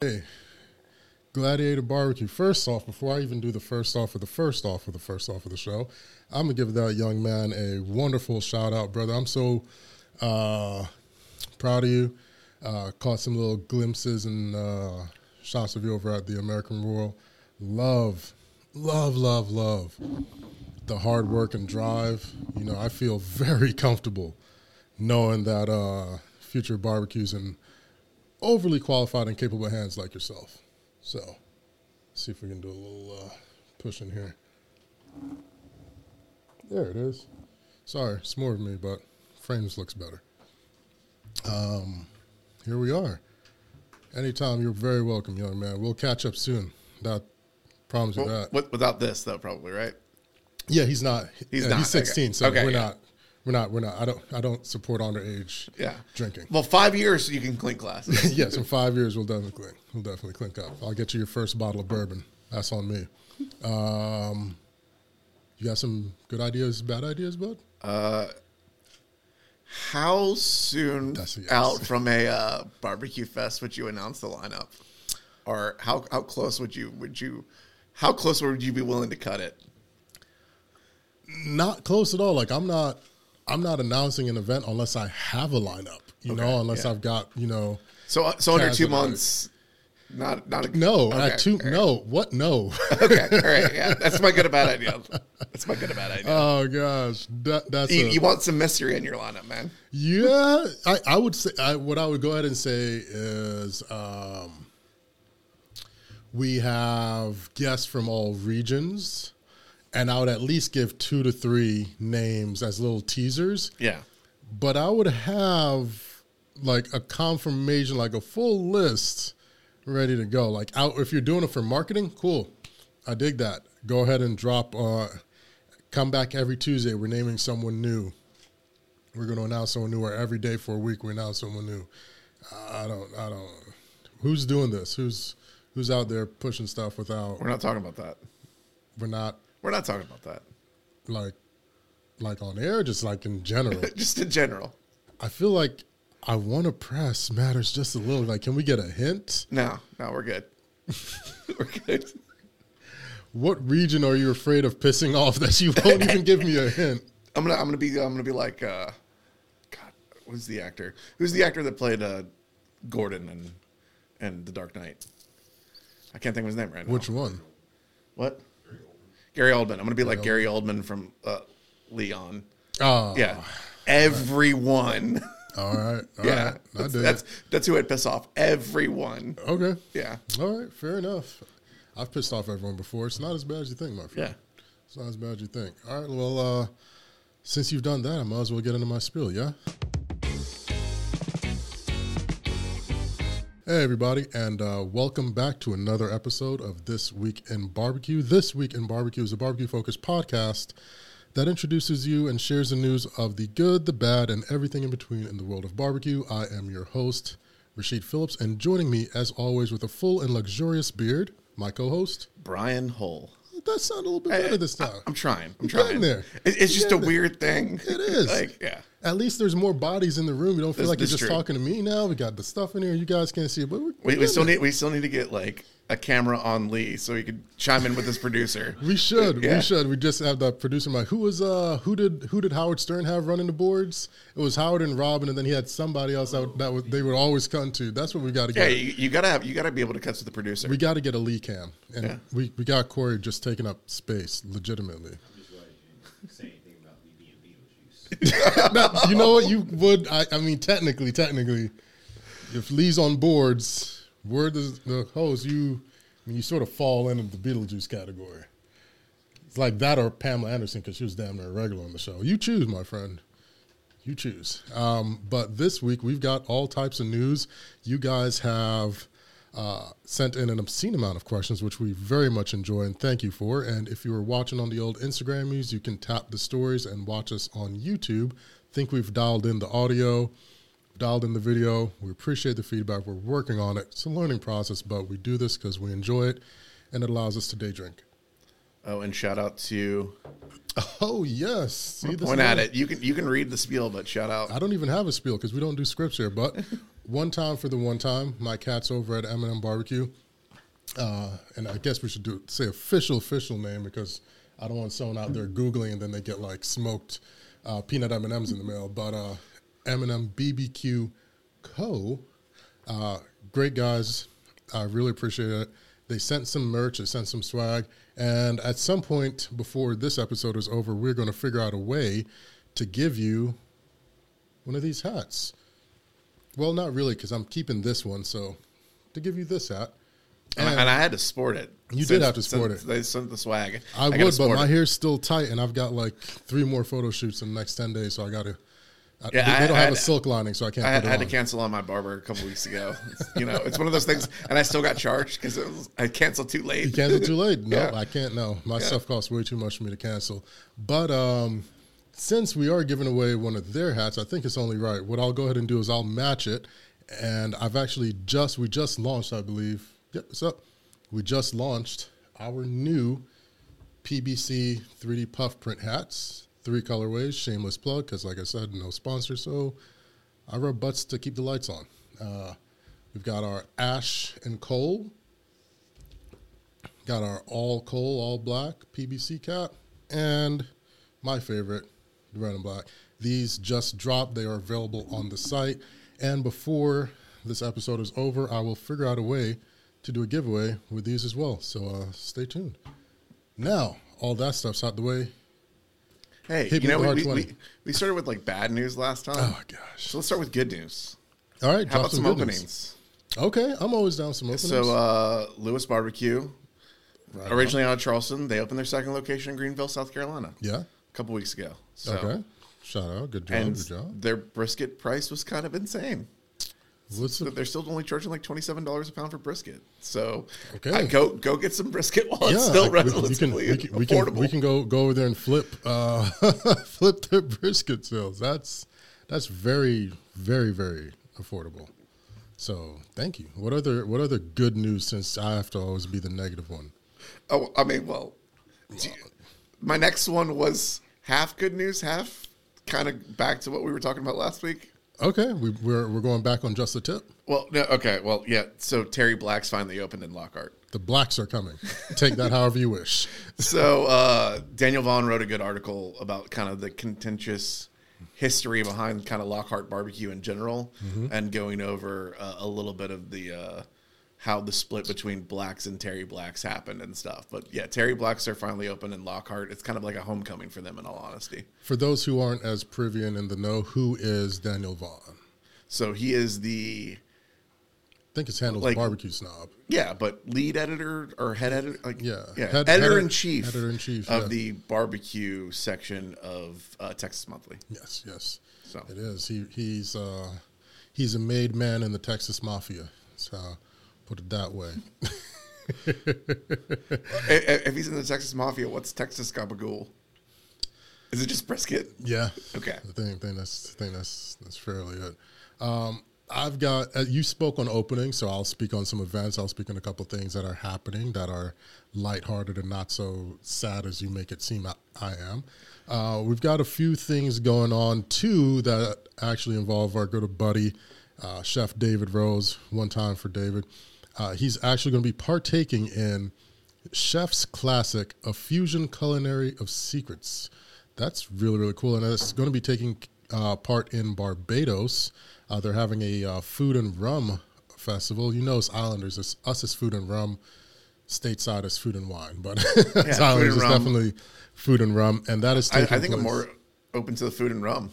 Hey, Gladiator Barbecue. First off, before I even do the first off of the first off of the first off of the show, I'm gonna give that young man a wonderful shout out, brother. I'm so uh, proud of you. Uh, caught some little glimpses and uh, shots of you over at the American Royal. Love, love, love, love the hard work and drive. You know, I feel very comfortable knowing that uh, future barbecues and overly qualified and capable hands like yourself. So, see if we can do a little uh, push in here. There it is. Sorry, it's more of me, but frames looks better. Um, here we are. Anytime, you're very welcome, young man. We'll catch up soon. That promise you that. without this, though, probably right. Yeah, he's not. He's yeah, not, He's 16, okay. so Okay, we're yeah. not. We're not. We're not. I don't. I don't support underage Yeah. drinking. Well, five years you can clink glasses. yes, in five years we'll definitely clink. We'll definitely clink up. I'll get you your first bottle of bourbon. That's on me. Um, you got some good ideas, bad ideas, bud? Uh, How soon yes. out from a uh, barbecue fest would you announce the lineup, or how how close would you would you how close would you be willing to cut it? Not close at all. Like I'm not. I'm not announcing an event unless I have a lineup. You Okay, know, unless yeah. I've got you know. So uh, so under two months, not not a, No, Okay, at two. right. No, what? No. Okay, all right, yeah, that's my good or bad idea. That's my good or bad idea. oh gosh, that, that's you, a- you want some mystery in your lineup, man. Yeah, I, I would say I, what I would go ahead and say is um, we have guests from all regions, and I would at least give two to three names as little teasers. Yeah, But I would have like a confirmation, like a full list ready to go. Like out if you're doing it for marketing, cool. I dig that. Go ahead and drop. Uh, come back every Tuesday. We're naming someone new. We're going to announce someone new, or every day for a week we announce someone new. I don't. I don't. Who's doing this? Who's who's out there pushing stuff without? we're not talking about that. We're not We're not talking about that. like like on air, just like in general. Just in general. I feel like I want to press matters just a little. Like, can we get a hint? No, no, we're good. we're good. What region are you afraid of pissing off that you won't even give me a hint? I'm gonna I'm gonna be I'm gonna be like uh God, who's the actor? Who's the actor that played uh Gordon and and The Dark Knight? I can't think of his name right now. Which one? what? Gary Oldman. I'm gonna be like Gary Oldman from uh, Leon. Oh, Yeah. Everyone. All right. All yeah. right. I That's, dig that's it. that's who I'd piss off. Everyone. Okay. Yeah. All right. Fair enough. I've pissed off everyone before. It's not as bad as you think, my friend. Yeah. It's not as bad as you think. All right. Well, uh, since you've done that, I might as well get into my spiel, yeah? Hey, everybody, and uh, welcome back to another episode of This Week in Barbecue. This Week in Barbecue is a barbecue focused podcast that introduces you and shares the news of the good, the bad, and everything in between in the world of barbecue. I am your host, Rasheed Philips, and joining me, as always, with a full and luxurious beard, my co host. Bryan Hull. That sounded a little bit better this time. I'm trying. I'm You're trying. there. It- It's just You're a there. weird thing. It is. like, yeah. At least there's more bodies in the room. You don't feel This- like you're just true. talking to me now. We got the stuff in here. You guys can't see it, but we're, We, we're we still getting need we still need to get like a camera on Lee so he could chime in with his producer. We should. Yeah. We should. We just have the producer. Like, who was uh who did who did Howard Stern have running the boards? It was Howard and Robin, and then he had somebody else that, that was, they would always come to. That's what we got to Yeah, get. you, you gotta have you gotta be able to cut to the producer. We got to get a Lee cam, and Yeah. we, we got Corey just taking up space legitimately. just realized you didn't say anything about me being You know what? You would. I, I mean, technically, technically, if Lee's on boards, we're the, the host. You, I mean, you sort of fall into the Beetlejuice category. It's like that or Pamela Anderson because she was damn near regular on the show. You choose, my friend. You choose. Um, but this week we've got all types of news. You guys have uh, sent in an obscene amount of questions, which we very much enjoy and thank you for. And if you were watching on the old Instagram news, you can tap the stories and watch us on YouTube. Think we've dialed in the audio, dialed in the video. We appreciate the feedback. We're working on it. It's a learning process, but we do this because we enjoy it and it allows us to day drink. oh, and shout out to Oh yes, see point at it. You can you can read the spiel, but shout out. I don't even have a spiel because we don't do scripts here. But one time for the one time, my cat's over at M&M Barbecue. Uh, and I guess we should do say official official name because I don't want someone out there googling and then they get like smoked uh, peanut M and M's in the mail. But uh, M&M BBQ Co. Uh, great guys. I really appreciate it. They sent some merch. They sent some swag. And at some point before this episode is over, we're going to figure out a way to give you one of these hats. Well, not really, because I'm keeping this one. So to give you this hat. And, and I had to sport it. You did have to sport it. They sent the swag. I, gotta would, but my it. hair's still tight, and I've got like three more photo shoots in the next 10 days. So I got to. Yeah, they, I- they don't I have had- a silk lining, so I can't I had, I had to cancel on my barber a couple weeks ago. It's, you know, it's one of those things, and I still got charged because I canceled too late. You canceled too late. No, Yeah. I can't. No, my stuff costs way too much for me to cancel. But um, since we are giving away one of their hats, I think it's only right. What I'll go ahead and do is I'll match it, and I've actually just we just launched, I believe. Yep, it's up. We just launched our new PBC 3D puff print hats, three colorways. Shameless plug, because like I said, no sponsor, so I rub butts to keep the lights on. Uh, we've got our ash and coal Got our all coal, all black PBC cap, and my favorite, the red and black. These just dropped. They are available on the site. And before this episode is over, I will figure out a way to do a giveaway with these as well. So uh, stay tuned. Now, all that stuff's out the way. Hey, Hit you know, we, we, we, started with like bad news last time. Oh gosh! So let's start with good news. All right, How drop about some news. openings? Okay, I'm always down some openings. So, uh, Lewis Barbecue, Right originally out of Charleston, they opened their second location in Greenville, South Carolina, yeah. Couple weeks ago. So, Okay. Shout out. Good job. And good job. their brisket price was kind of insane. What's the they're still only charging like twenty seven dollars a pound for brisket. So Okay. I go go get some brisket while it's yeah, still like, we- relatively we, can, we, can, we, affordable. can, we can go go over there and flip uh, flip their brisket sales. That's that's very very very affordable. So thank you. What other what other good news? Since I have to always be the negative one. Oh, I mean, well, gee, my next one was half good news, half kind of back to what we were talking about last week. Okay, we, we're we're going back on just the tip. Well, no, okay, well, yeah. So Terry Black's finally opened in Lockhart. The blacks are coming. Take that however you wish. So uh, Daniel Vaughn wrote a good article about kind of the contentious history behind kind of Lockhart barbecue in general, and going over uh, a little bit of the uh, how the split between blacks and Terry Blacks happened and stuff. But yeah, Terry Blacks are finally open in Lockhart. It's kind of like a homecoming for them, in all honesty. For those who aren't as privy and in the know, who is Daniel Vaughn? So he is the I think it's handles Like- barbecue snob. yeah, but lead editor or head editor, like Yeah. yeah, Head- editor in chief, editor-in-chief, of yeah. the barbecue section of uh, Texas Monthly. Yes, yes. So. it is. He he's uh, he's a made man in the Texas mafia. So put it that way. If he's in the Texas Mafia, what's Texas Gabagool? Is it just brisket? Yeah. Okay. I think, think that's I think that's that's fairly it. Um, I've got uh, you spoke on opening, so I'll speak on some events. I'll speak on a couple of things that are happening that are lighthearted and not so sad as you make it seem I, I am. Uh, we've got a few things going on too that actually involve our good buddy, uh, Chef David Rose. One time for David, uh, he's actually going to be partaking in Chef's Classic, a fusion culinary of secrets. That's really, really cool. And it's going to be taking uh, part in Barbados. Uh, they're having a uh, food and rum festival. You know, as Islanders, it's, us as food and rum, stateside as food and wine. But food Islanders, it's rum. definitely food and rum. And that is taking I, I think I'm more open to the food and rum.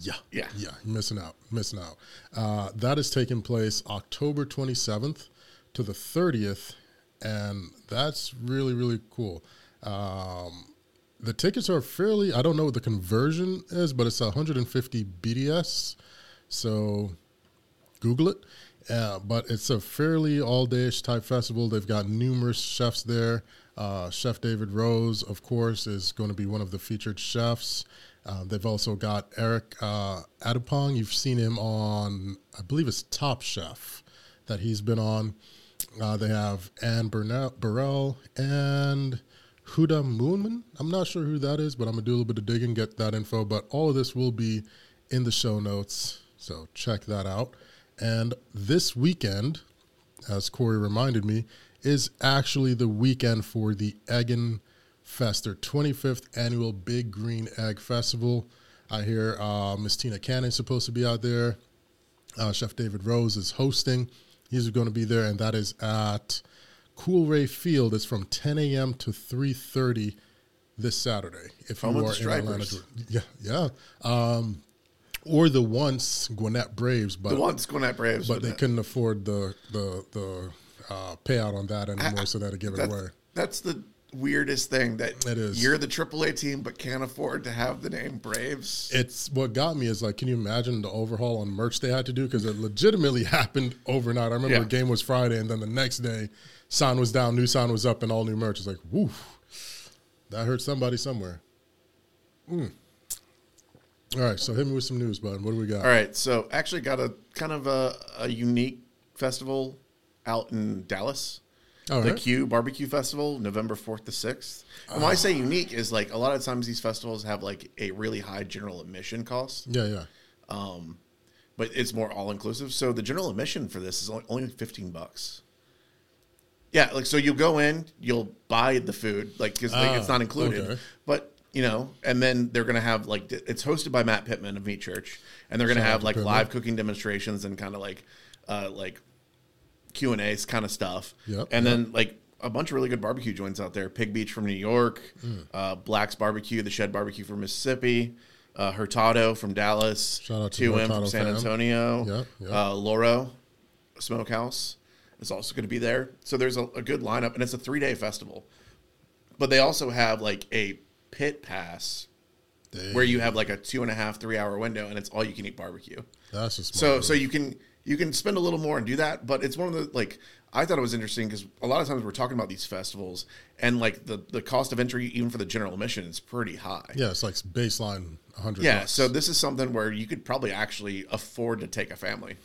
yeah. Yeah. Yeah. Missing out. Missing out. Uh, that is taking place October 27th to the 30th. And that's really, really cool. Um, the tickets are fairly, I don't know what the conversion is, but it's 150 BDS. So Google it. Uh, but it's a fairly all dayish type festival. They've got numerous chefs there. Uh, Chef David Rose, of course, is going to be one of the featured chefs. Uh, they've also got Eric uh, Adjepong. You've seen him on, I believe it's Top Chef that he's been on. Uh, they have Anne Burnell, Burrell and Huda Moonman. I'm not sure who that is, but I'm going to do a little bit of digging, get that info. But all of this will be in the show notes. So check that out. And this weekend, as Corey reminded me, is actually the weekend for the Eggen Fest, their 25th annual Big Green Egg Festival. I hear uh, Miss Tina Cannon's supposed to be out there. Uh, Chef David Rose is hosting. He's going to be there, and that is at Coolray Field. It's from 10 a.m. to 3:30 this Saturday. If you are in Atlanta, yeah, yeah. Um, or the once Gwinnett Braves, but The ones Gwinnett Braves, but they couldn't afford the the the uh, payout on that anymore, so they had to give it That's, away. that's the weirdest thing that It is. you're the AAA team but can't afford to have the name Braves. It's what got me is like, can you imagine the overhaul on merch they had to do because it legitimately happened overnight. I remember Yeah. the game was Friday, and then the next day, sign was down, new sign was up, and all new merch. It's like, woof, that hurt somebody somewhere. Mm. All right, so hit me with some news, bud. What do we got? All right, so actually got a kind of a, a unique festival out in Dallas. All the right. Q Barbecue Festival, November 4th to 6th. And when I say unique is like a lot of times these festivals have like a really high general admission cost, Yeah, yeah. um, but it's more all inclusive. So the general admission for this is only, only 15 bucks. Yeah, like so you'll go in, you'll buy the food, like because like, it's Ah, not included. okay. But you know, and then they're gonna have like it's hosted by Matt Pittman of Meat Church, and they're gonna Shout out have to like Pittman. live cooking demonstrations and kind of like, uh, like Q and A's kind of stuff. Yep, and yep. then like a bunch of really good barbecue joints out there: Pig Beach from New York, Mm. uh, Black's Barbecue, the Shed Barbecue from Mississippi. Uh, Hurtado from Dallas, Shout out to 2M from San fam. Antonio, Yep, yep. Uh, Loro Smokehouse is also going to be there. So there's a, a good lineup, and it's a three day festival. But they also have like a pit pass Dang, where you have like a two and a half, three hour window, and it's all you can eat barbecue. that's So move. so you can you can spend a little more and do that, but it's one of the like I thought it was interesting because a lot of times we're talking about these festivals and like the the cost of entry even for the general admission is pretty high. yeah, it's like baseline 100 Yeah, bucks. so this is something where you could probably actually afford to take a family.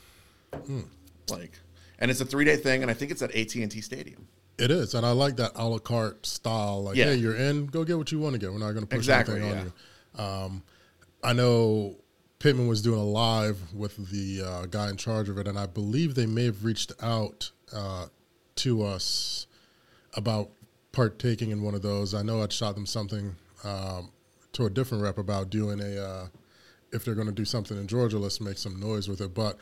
Hmm. Like, and it's a three day thing, and I think it's at AT and T Stadium. It is, and I like that a la carte style. Like, Yeah. hey, you're in, go get what you want to get. We're not going to push Exactly, anything on you. Um, I know Pittman was doing a live with the uh, guy in charge of it, and I believe they may have reached out uh, to us about partaking in one of those. I know I'd shot them something um, to a different rep about doing a. Uh, if they're going to do something in Georgia, let's make some noise with it. But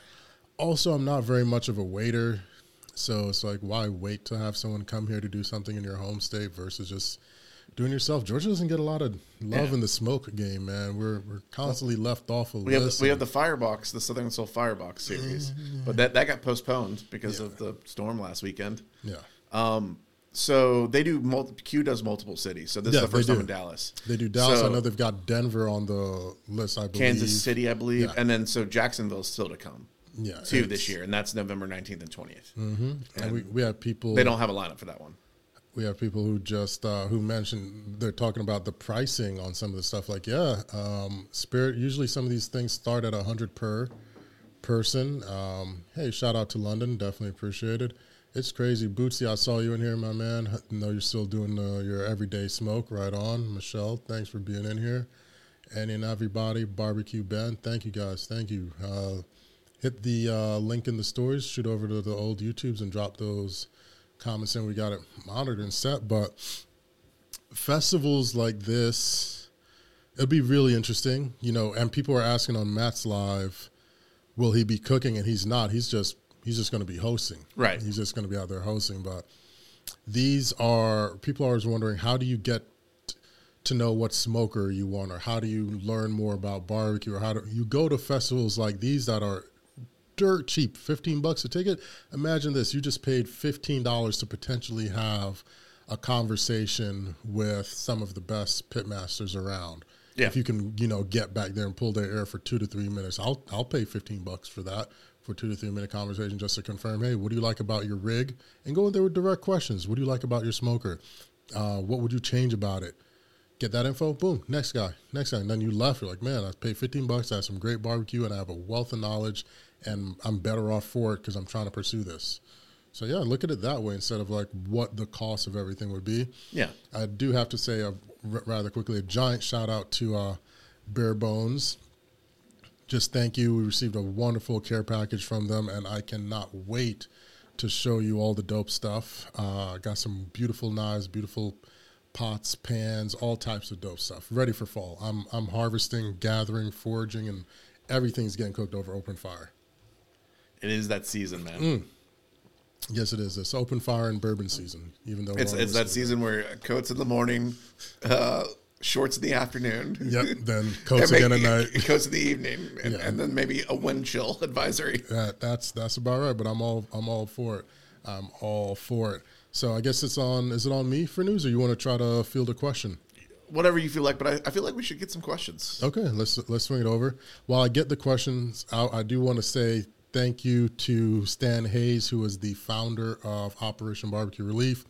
also, I'm not very much of a waiter, so it's like, why wait to have someone come here to do something in your home state versus just doing yourself? Georgia doesn't get a lot of love Yeah. in the smoke game, man. We're we're constantly left off of. We have the, we have the Firebox, the Southern Soul Firebox series, Mm-hmm. but that that got postponed because of the storm last weekend. yeah. Um. So they do multi, Q does multiple cities. So this Yeah, is the first time in Dallas. They do Dallas. So- I know they've got Denver on the list. I believe Kansas City, I believe, Yeah. and then so Jacksonville's still to come. Yeah, two this year, and that's November nineteenth and 20th And we, we have people. They don't have a lineup for that one. We have people who just uh, who mentioned they're talking about the pricing on some of the stuff. Like, yeah, um, Spirit. Usually, some of these things start at a hundred per person. Um, hey, shout out to London. Definitely appreciate it. It's crazy, Bootsy. I saw you in here, my man. I know you're still doing uh, your everyday smoke. Right on, Michelle. Thanks for being in here. And in everybody, barbecue Ben. Thank you guys. Thank you. Uh, hit the uh, link in the stories. Shoot over to the old YouTubes and drop those comments in. We got it monitored and set. But festivals like this, it'll be really interesting. You know, and people are asking on Matt's live, will he be cooking? And he's not. He's just he's just going to be hosting. Right. He's just going to be out there hosting. But these are people are always wondering how do you get to know what smoker you want or how do you learn more about barbecue or how do you go to festivals like these that are dirt cheap. 15 bucks a ticket? Imagine this. You just paid $15 to potentially have a conversation with some of the best pitmasters around. Yeah. if you can you know get back there and pull their air for two to three minutes i'll i'll pay 15 bucks for that for two to three minute conversation just to confirm hey what do you like about your rig? And go in there with direct questions. What do you like about your smoker? Uh, what would you change about it? Get that info, boom, next guy, next guy. And then you left, you're like, man, I paid 15 bucks, I had some great barbecue, and I have a wealth of knowledge, and I'm better off for it because I'm trying to pursue this. So, yeah, look at it that way instead of like what the cost of everything would be. Yeah. I do have to say, uh, rather quickly, a giant shout out to uh, Bare Bones. just thank you. We received a wonderful care package from them, and I cannot wait to show you all the dope stuff. Uh, got some beautiful knives, beautiful pots, pans, all types of dope stuff. Ready for fall. I'm I'm harvesting, gathering, foraging, and everything's getting cooked over open fire. It is that season, man. Mm. Yes, it is. It's open fire and bourbon season. Even though It's it's that season where coats in the morning, uh, shorts in the afternoon. Yep. Then coats again at night. Coats in the evening, and, Yeah. and then maybe a wind chill advisory. That that's that's about right. But I'm all I'm all for it. I'm all for it. So I guess it's on. Is it on me for news, or you want to try to field a question? Whatever you feel like, but I, I feel like we should get some questions. Okay, let's let's swing it over. While I get the questions out, I do want to say thank you to Stan Hayes, who is the founder of Operation Barbecue Relief.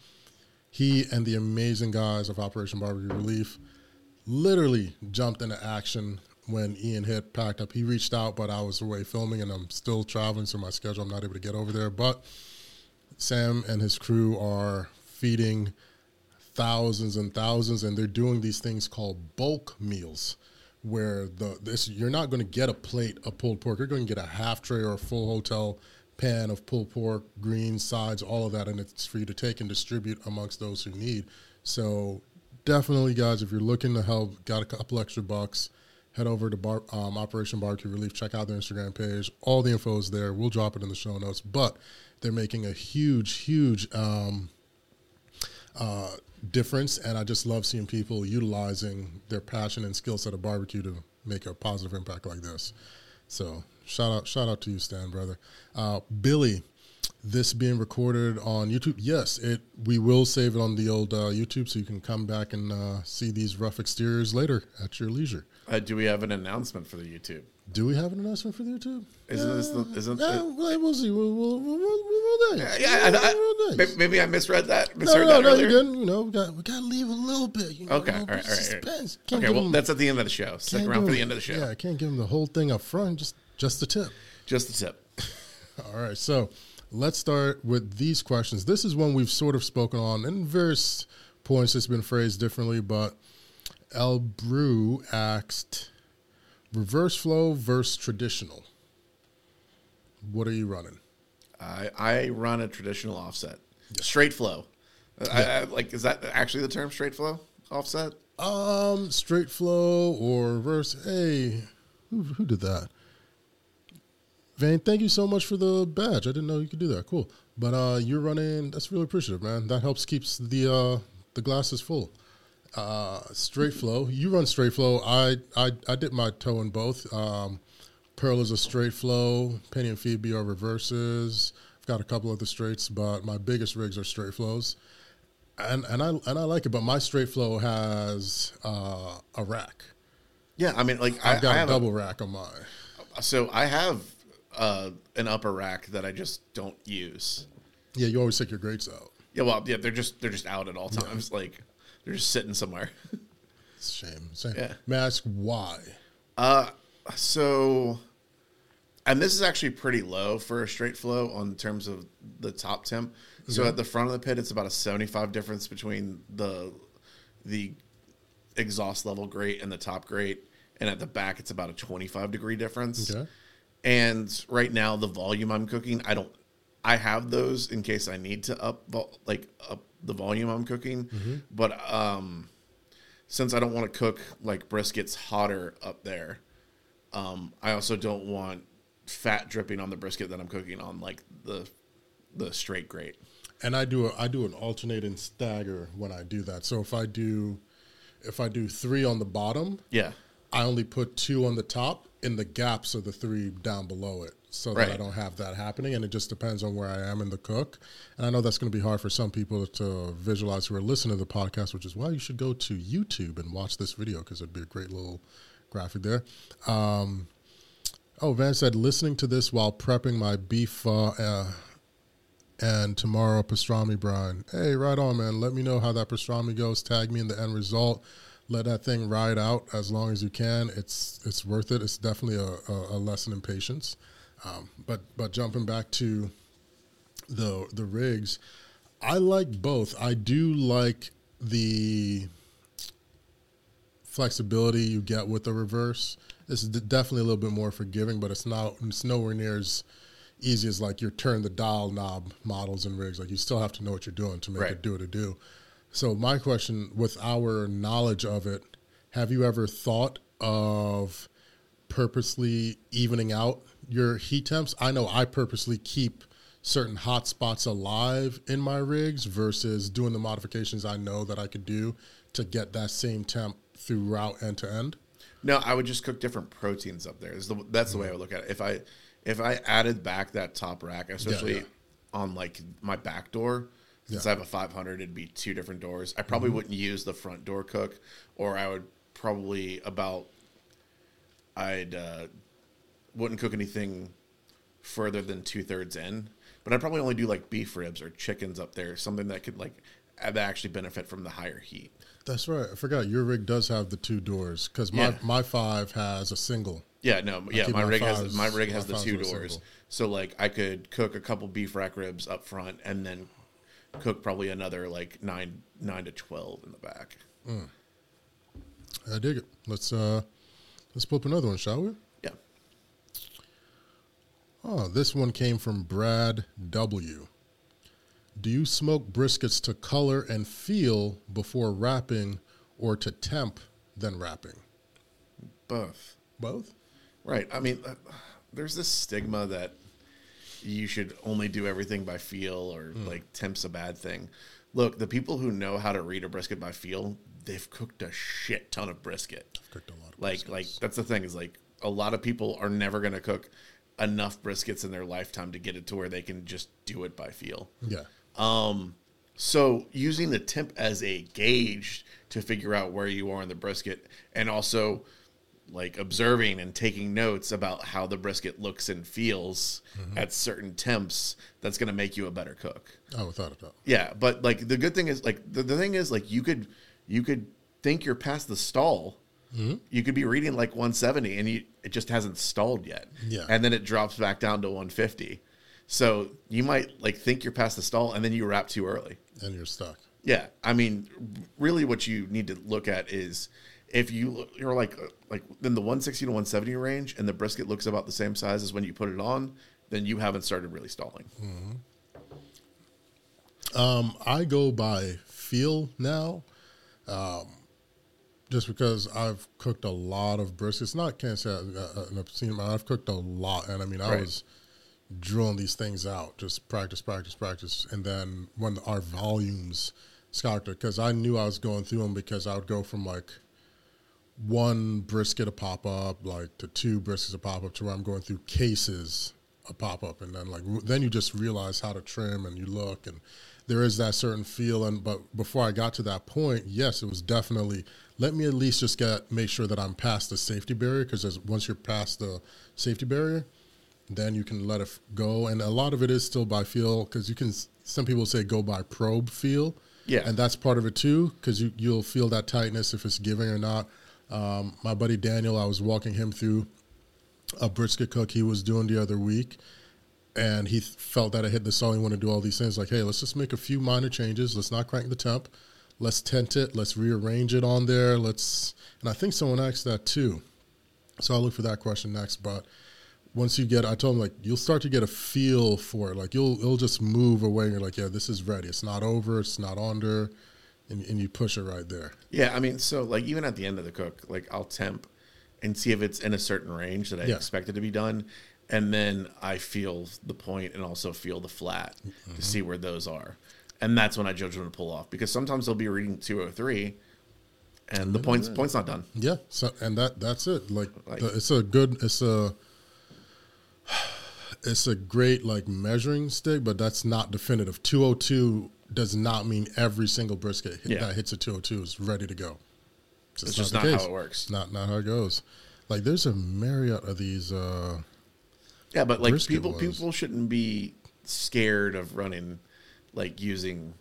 He and the amazing guys of Operation Barbecue Relief literally jumped into action when Ian hit packed up. He reached out, but I was away filming, and I'm still traveling, so my schedule I'm not able to get over there. But Stan and his crew are feeding thousands and thousands, and they're doing these things called bulk meals, where the this you're not going to get a plate of pulled pork. You're going to get a half tray or a full hotel pan of pulled pork, greens, sides, all of that, and it's for you to take and distribute amongst those who need. So definitely, guys, if you're looking to help, got a couple extra bucks. Head over to Bar, um, Operation Barbecue Relief. Check out their Instagram page. All the info is there. We'll drop it in the show notes. But they're making a huge, huge um, uh, difference, and I just love seeing people utilizing their passion and skill set of barbecue to make a positive impact like this. So shout out, shout out to you, Stan, brother. Uh, Billy, this being recorded on YouTube, yes, it we will save it on the old uh, YouTube, so you can come back and uh, see these rough exteriors later at your leisure. Uh, do we have an announcement for the YouTube? Do we have an announcement for the YouTube? Isn't this the isn't Yeah, it, well, we'll see. We'll, we'll, we'll, we'll, we'll, yeah, yeah, I, I, we'll, may- maybe I misread that. No, Misheard no, that no, earlier. you didn't. You know, we got we got to leave a little bit. You know, Okay, all right, all right, all right. Okay, well, them- that's at the end of the show. Stick around for the end of the show. Yeah, I can't give them the whole thing up front. Just just the tip. Just the tip. All right, so let's start with these questions. This is one we've sort of spoken on in various points. It's been phrased differently, but El Brew asked, "Reverse flow versus traditional. What are you running?" I I run a traditional offset, straight flow. I, I, like, is that actually the term straight flow offset? Um, straight flow or reverse. Hey, who, who did that? Vane, thank you so much for the badge. I didn't know you could do that. Cool. But uh, you're running. That's really appreciative, man. That helps keeps the uh, the glasses full. Uh, straight flow. You run straight flow. I I I dip my toe in both. Um, Pearl is a straight flow. Penny and Phoebe are reverses. I've got a couple of the straights, but my biggest rigs are straight flows and and I and I like it, but my straight flow has uh, a rack. Yeah, I mean, like I, I've got I a double rack on mine. so I have uh, an upper rack that I just don't use. Yeah, you always take your grates out. Yeah, well, yeah, they're just they're just out at all times. Like they're just sitting somewhere. It's a shame. Shame. Yeah. May I ask why? Uh, so, and this is actually pretty low for a straight flow on terms of the top temp. So at the front of the pit, it's about a seventy-five difference between the the exhaust level grate and the top grate, and at the back, it's about a twenty-five degree difference. Okay. And right now, the volume I'm cooking, I don't. I have those in case I need to up like up the volume I'm cooking, but um, since I don't want to cook like briskets hotter up there, um, I also don't want fat dripping on the brisket that I'm cooking on like the the straight grate. And I do a, I do an alternating stagger when I do that. So if I do if I do three on the bottom, Yeah, I only put two on the top in the gaps of the three down below it so that I don't have that happening. And it just depends on where I am in the cook. And I know that's going to be hard for some people to visualize who are listening to the podcast, which is why you should go to YouTube and watch this video because it'd be a great little graphic there. Um, oh, Van said, listening to this while prepping my beef uh, uh, and tomorrow pastrami brine. Hey, right on, man. Let me know how that pastrami goes. Tag me in the end result. Let that thing ride out as long as you can. It's it's worth it. It's definitely a, a, a lesson in patience. Um, but but jumping back to the the rigs, I like both. I do like the flexibility you get with the reverse. This is definitely a little bit more forgiving, but it's not. It's nowhere near as easy as like your turn the dial knob models and rigs. Like you still have to know what you're doing to make Right. it do what it do. So my question, with our knowledge of it, have you ever thought of purposely evening out your heat temps? I know I purposely keep certain hot spots alive in my rigs versus doing the modifications I know that I could do to get that same temp throughout end to end. No, I would just cook different proteins up there. The, that's the way I mm-hmm. would look at it. If I if I added back that top rack, especially yeah. on like my back door, since Yeah. I have a 500, it'd be two different doors. I probably wouldn't use the front door cook, or I would probably about I'd uh, wouldn't cook anything further than two thirds in. But I'd probably only do like beef ribs or chickens up there, something that could like have actually benefit from the higher heat. That's right. I forgot your rig does have the two doors because my, Yeah. my five has a single. Yeah, no, yeah, my my rig has my rig has my the two doors. So like I could cook a couple beef rack ribs up front and then cook probably another like nine nine to twelve in the back. I dig it. Let's uh let's pull up another one, shall we? Yeah. Oh, this one came from Brad W. Do you smoke briskets to color and feel before wrapping or to temp then wrapping? Both. Both? Right. I mean, uh, there's this stigma that you should only do everything by feel or Hmm. like temp's a bad thing. Look, the people who know how to read a brisket by feel, they've cooked a shit ton of brisket. I've cooked a lot of Like, briskets. like that's the thing is like a lot of people are never going to cook enough briskets in their lifetime to get it to where they can just do it by feel. Yeah. Um so using the temp as a gauge to figure out where you are in the brisket, and also like observing and taking notes about how the brisket looks and feels mm-hmm. at certain temps, that's going to make you a better cook. Oh, without a doubt. Yeah, but like the good thing is like the, the thing is like you could you could think you're past the stall. Mm-hmm. You could be reading like 170 and you it just hasn't stalled yet. Yeah. And then it drops back down to 150. So you might like think you're past the stall and then you wrap too early. And you're stuck. Yeah, I mean, really, what you need to look at is if you you're like like in the 160 to 170 range, and the brisket looks about the same size as when you put it on, then you haven't started really stalling. Um, I go by feel now, um, just because I've cooked a lot of briskets. Not can't say I- I- an obscene amount. I've cooked a lot, and I mean, I Right. was drilling these things out, just practice, practice, practice, and then when our volumes skyrocketed, because I knew I was going through them, because I would go from like one brisket a pop up, like to two briskets a pop up, to where I'm going through cases a pop up, and then like then you just realize how to trim and you look, and there is that certain feel. And but before I got to that point, yes, it was definitely let me at least just get make sure that I'm past the safety barrier because once you're past the safety barrier, then you can let it go. And a lot of it is still by feel because you can. Some people say go by probe feel. Yeah. and that's part of it too because you you'll feel that tightness if it's giving or not. Um, my buddy Daniel, I was walking him through a brisket cook he was doing the other week, and he felt that it hit the stall. He wanted to do all these things like, hey, let's just make a few minor changes. Let's not crank the temp. Let's tent it. Let's rearrange it on there. Let's. And I think someone asked that too. So I'll look for that question next. But once you get, I told him like you'll start to get a feel for it. Like you'll it'll just move away. And you're like, yeah, this is ready. It's not over. It's not under, and, and you push it right there. Yeah, I mean, so like even at the end of the cook, like I'll temp and see if it's in a certain range that I Yeah. expect it to be done, and then I feel the point and also feel the flat Mm-hmm. to see where those are, and that's when I judge when to pull off because sometimes they'll be reading 203, and the point's point's not done. Yeah. So and that that's it. Like, Like- the, it's a good. It's a. It's a great like measuring stick, but that's not definitive. Two hundred two does not mean every single brisket Yeah. that hits a two hundred two is ready to go. It's just the not how it works. Not not how it goes. Like there's a myriad of these. uh Yeah, but like people was. people shouldn't be scared of running like using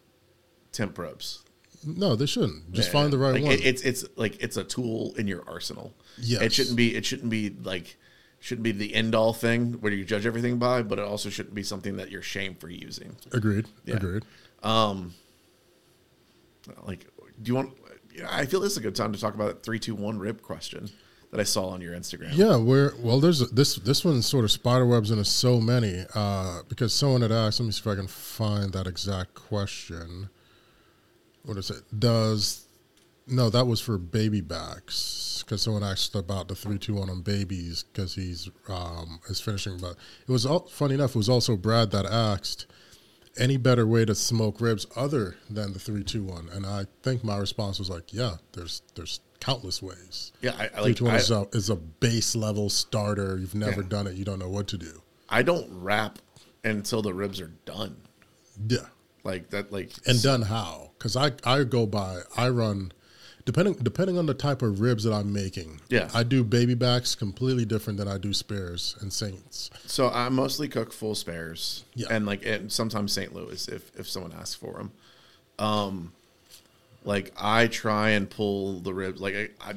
temp ropes. No, they shouldn't. Just Yeah, find the right like, one. it- it's it's like it's a tool in your arsenal. Yeah, It shouldn't be it shouldn't be like shouldn't be the end all thing where you judge everything by, but it also shouldn't be something that you're shamed for using. agreed. Yeah. Agreed. Like, do you want? I feel this is a good time to talk about that three two one rib question. that I saw on your Instagram. Yeah, where well, there's a, this this one sort of spider webs into so many uh, because someone had asked. Let me see if I can find that exact question. What is it? Does no? That was for baby backs because someone asked about the three two one on babies because he's um, is finishing. But it was all, funny enough. It was also Brad that asked any better way to smoke ribs other than the three two one, and I think my response was like, yeah, there's there's countless ways. Yeah, I, I Three like. two one I, is a is a base level starter. You've never Yeah. done it. You don't know what to do. I don't wrap until the ribs are done. Yeah, Like that. Like and done how? Because I I go by I run depending depending on the type of ribs that I'm making. Yeah. I do baby backs completely different than I do spares and saints. So I mostly cook full spares, Yeah. and like and sometimes St. Louis if if someone asks for them. Um, like I try and pull the ribs. Like I I,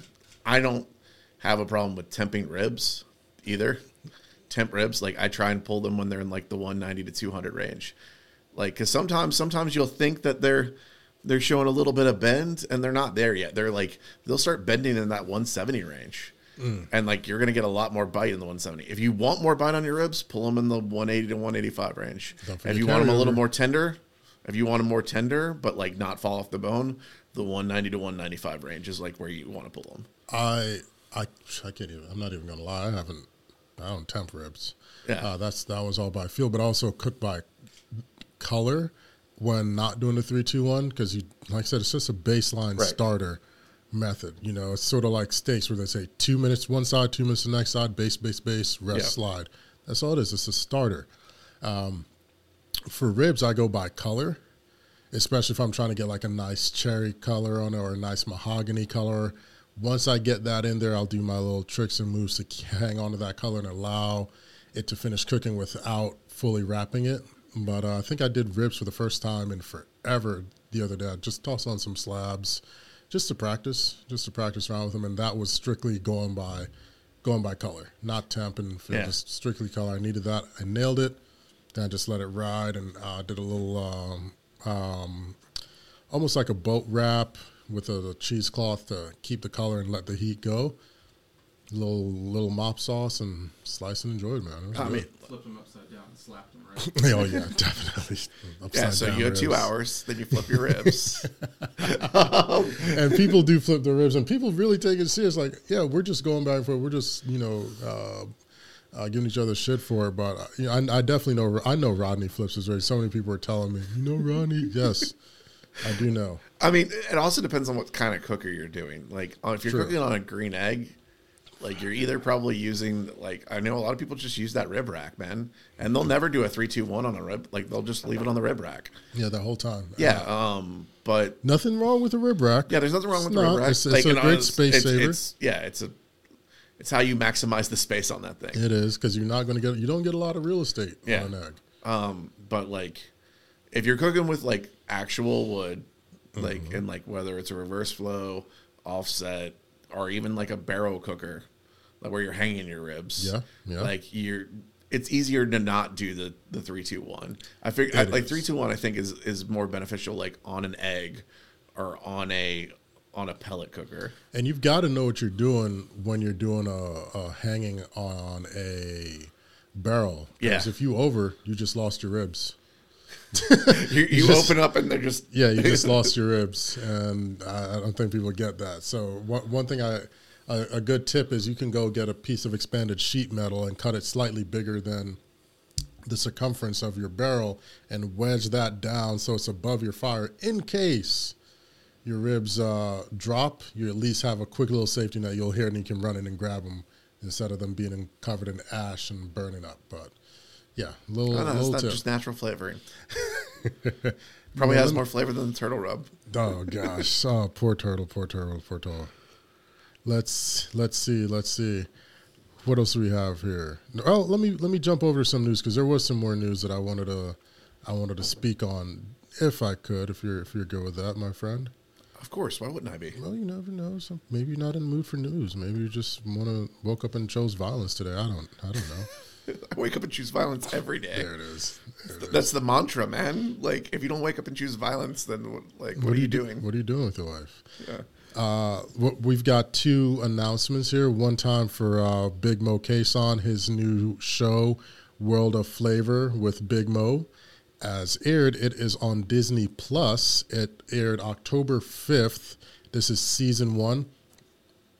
I don't have a problem with temping ribs either. Temp ribs, like I try and pull them when they're in like the 190 to 200 range. Like because sometimes sometimes you'll think that they're they're showing a little bit of bend and they're not there yet. They're like they'll start bending in that 170 range. And like you're gonna get a lot more bite in the 170. If you want more bite on your ribs, pull them in the 180 to 185 range. If you want them a little more tender, if you want them more tender but like not fall off the bone, the 190 to 195 range is like where you want to pull them. I I I can't even. I'm not even gonna lie. I haven't. I don't temp ribs. Yeah. uh, that's that was all by feel, but also cooked by color when not doing the three two one because you like I said it's just a baseline Right. starter method. You know, it's sort of like steaks where they say two minutes one side, two minutes the next side, base base base, rest Yeah. slide. That's all it is. It's a starter. Um, for ribs, I go by color especially if I'm trying to get like a nice cherry color on it or a nice mahogany color. Once I get that in there, I'll do my little tricks and moves to hang on to that color and allow it to finish cooking without fully wrapping it. But uh, I think I did ribs for the first time in forever the other day. I just tossed on some slabs just to practice, just to practice around with them, and that was strictly going by going by color, not temp and feel, Yeah. just strictly color. I needed that. I nailed it. Then I just let it ride and uh, did a little um, um, almost like a boat wrap with a, a cheesecloth to keep the color and let the heat go. Little little mop sauce and slice and enjoy it, man. It was I good. mean, Flipped them upside down and slapped them right. oh yeah, definitely. yeah. So you have two hours, then you flip your ribs. and people do flip their ribs, and people really take it serious. Like, yeah, we're just going back and forth. We're just, you know, uh, uh, giving each other shit for it. But uh, you know, I, I definitely know. I know Rodney flips his ribs. So many people are telling me, you know, Rodney. Yes, I do know. I mean, it also depends on what kind of cooker you're doing. Like, if you're True. cooking on a green egg, like you're either probably using like I know a lot of people just use that rib rack, man, and they'll never do a three two one on a rib. Like they'll just leave it on the rib rack. Yeah, the whole time. Yeah, um, but Nothing wrong with a rib rack. yeah, there's nothing wrong with No, the rib rack. it's- it's a great space it's, saver. It's, yeah, it's a it's how you maximize the space on that thing. It is because you're not going to get. You don't get a lot of real estate Yeah. on an egg. Um, but like, if you're cooking with like actual wood, like Mm-hmm. and like whether it's a reverse flow, offset, or even like a barrel cooker, like where you're hanging your ribs, Yeah, yeah. like you're. It's easier to not do the the three two one. I figure like three two one. I think is is more beneficial like on an egg or on a on a pellet cooker. And you've got to know what you're doing when you're doing a, a hanging on a barrel. 'Cause Yeah. if you over, you just lost your ribs. You, you just- open up and they're just Yeah, you just lost your ribs, and I, I don't think people get that. So one, one thing I a, a good tip is you can go get a piece of expanded sheet metal and cut it slightly bigger than the circumference of your barrel and wedge that down so it's above your fire in case your ribs uh, drop. You at least have a quick little safety net. You'll hear and you can run in and grab them instead of them being covered in ash and burning up. But yeah, oh, little Oh, no, it's not tip. just natural flavoring. Probably has more flavor than the turtle rub. Oh gosh, oh poor turtle, poor turtle, poor turtle. Let's let's see, let's see. What else do we have here? Oh, let me let me jump over to some news because there was some more news that I wanted to I wanted to speak on if I could. If you're if you're good with that, my friend. Of course, why wouldn't I be? Well, you never know. Some, maybe you're not in the mood for news. Maybe you just want to woke up and chose violence today. I don't I don't know. I wake up and choose violence every day. There it is. There it is. That's the mantra, man. Like, if you don't wake up and choose violence, then what, like, what, What are you do- doing? What are you doing with your life? Yeah. Uh, we've got two announcements here. One time for uh, Big Moe Cason, his new show, World of Flavor with Big Mo, as aired. It is on Disney Plus. It aired October 5th. This is season one.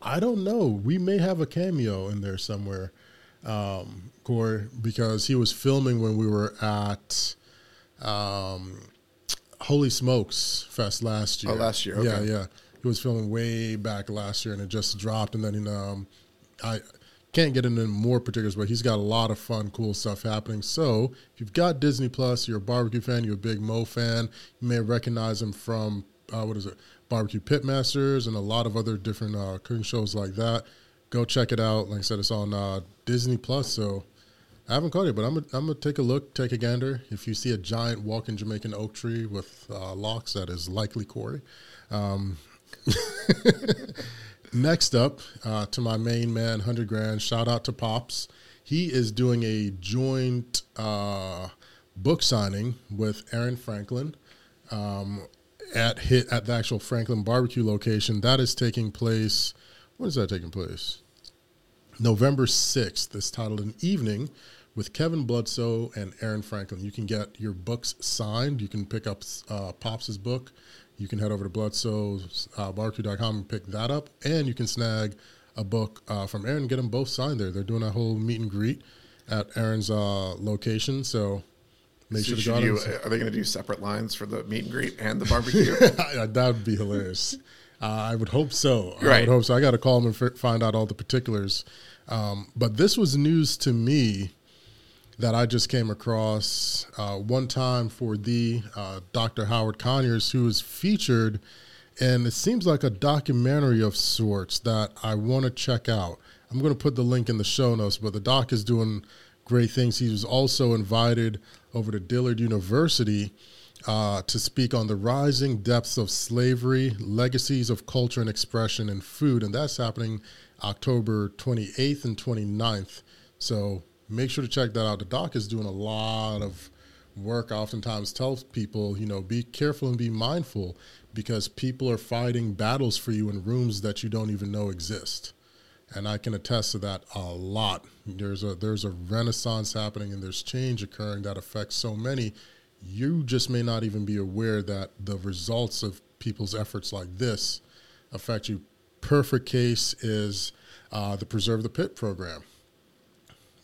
I don't know. We may have a cameo in there somewhere, um, Corey, because he was filming when we were at um, Holy Smokes Fest last year. Oh, last year, Yeah, okay. yeah. He was filming way back last year, and it just dropped. And then um, I can't get into more particulars, but he's got a lot of fun, cool stuff happening. So if you've got Disney Plus, you're a barbecue fan, you're a big Moe fan, you may recognize him from uh, what is it, Barbecue Pitmasters, and a lot of other different uh, cooking shows like that. Go check it out. Like I said, it's on uh, Disney Plus. So I haven't caught it, but I'm gonna, take a look, take a gander. If you see a giant walking Jamaican oak tree with uh, locks, that is likely Corey. Um, next up, uh, to my main man, hundred grand. Shout out to Pops. He is doing a joint uh, book signing with Aaron Franklin um, at hit at the actual Franklin Barbecue location. That is taking place. When is that taking place? November 6th. It's titled An Evening with Kevin Bludso and Aaron Franklin. You can get your books signed. You can pick up uh, Pops' book. You can head over to Bludso's uh, barbecue.com and pick that up. And you can snag a book uh, from Aaron get them both signed there. They're doing a whole meet and greet at Aaron's uh, location. So make So sure to go you, are they going to do separate lines for the meet and greet and the barbecue? that would be hilarious. Uh, I would hope so. I would hope so. I got to call him and f- find out all the particulars. Um, but this was news to me that I just came across uh, one time for the uh, Dr. Howard Conyers, who was featured, and it seems like a documentary of sorts that I want to check out. I'm going to put the link in the show notes, but the doc is doing great things. He was also invited over to Dillard University uh, to speak on the rising depths of slavery, legacies of culture and expression in food, and that's happening October 28th and 29th. So make sure to check that out. The doc is doing a lot of work. I oftentimes tell people, you know, be careful and be mindful because people are fighting battles for you in rooms that you don't even know exist. And I can attest to that a lot. There's a there's a renaissance happening and there's change occurring that affects so many. You just may not even be aware that the results of people's efforts like this affect you. Perfect case is uh, the Preserve the Pit program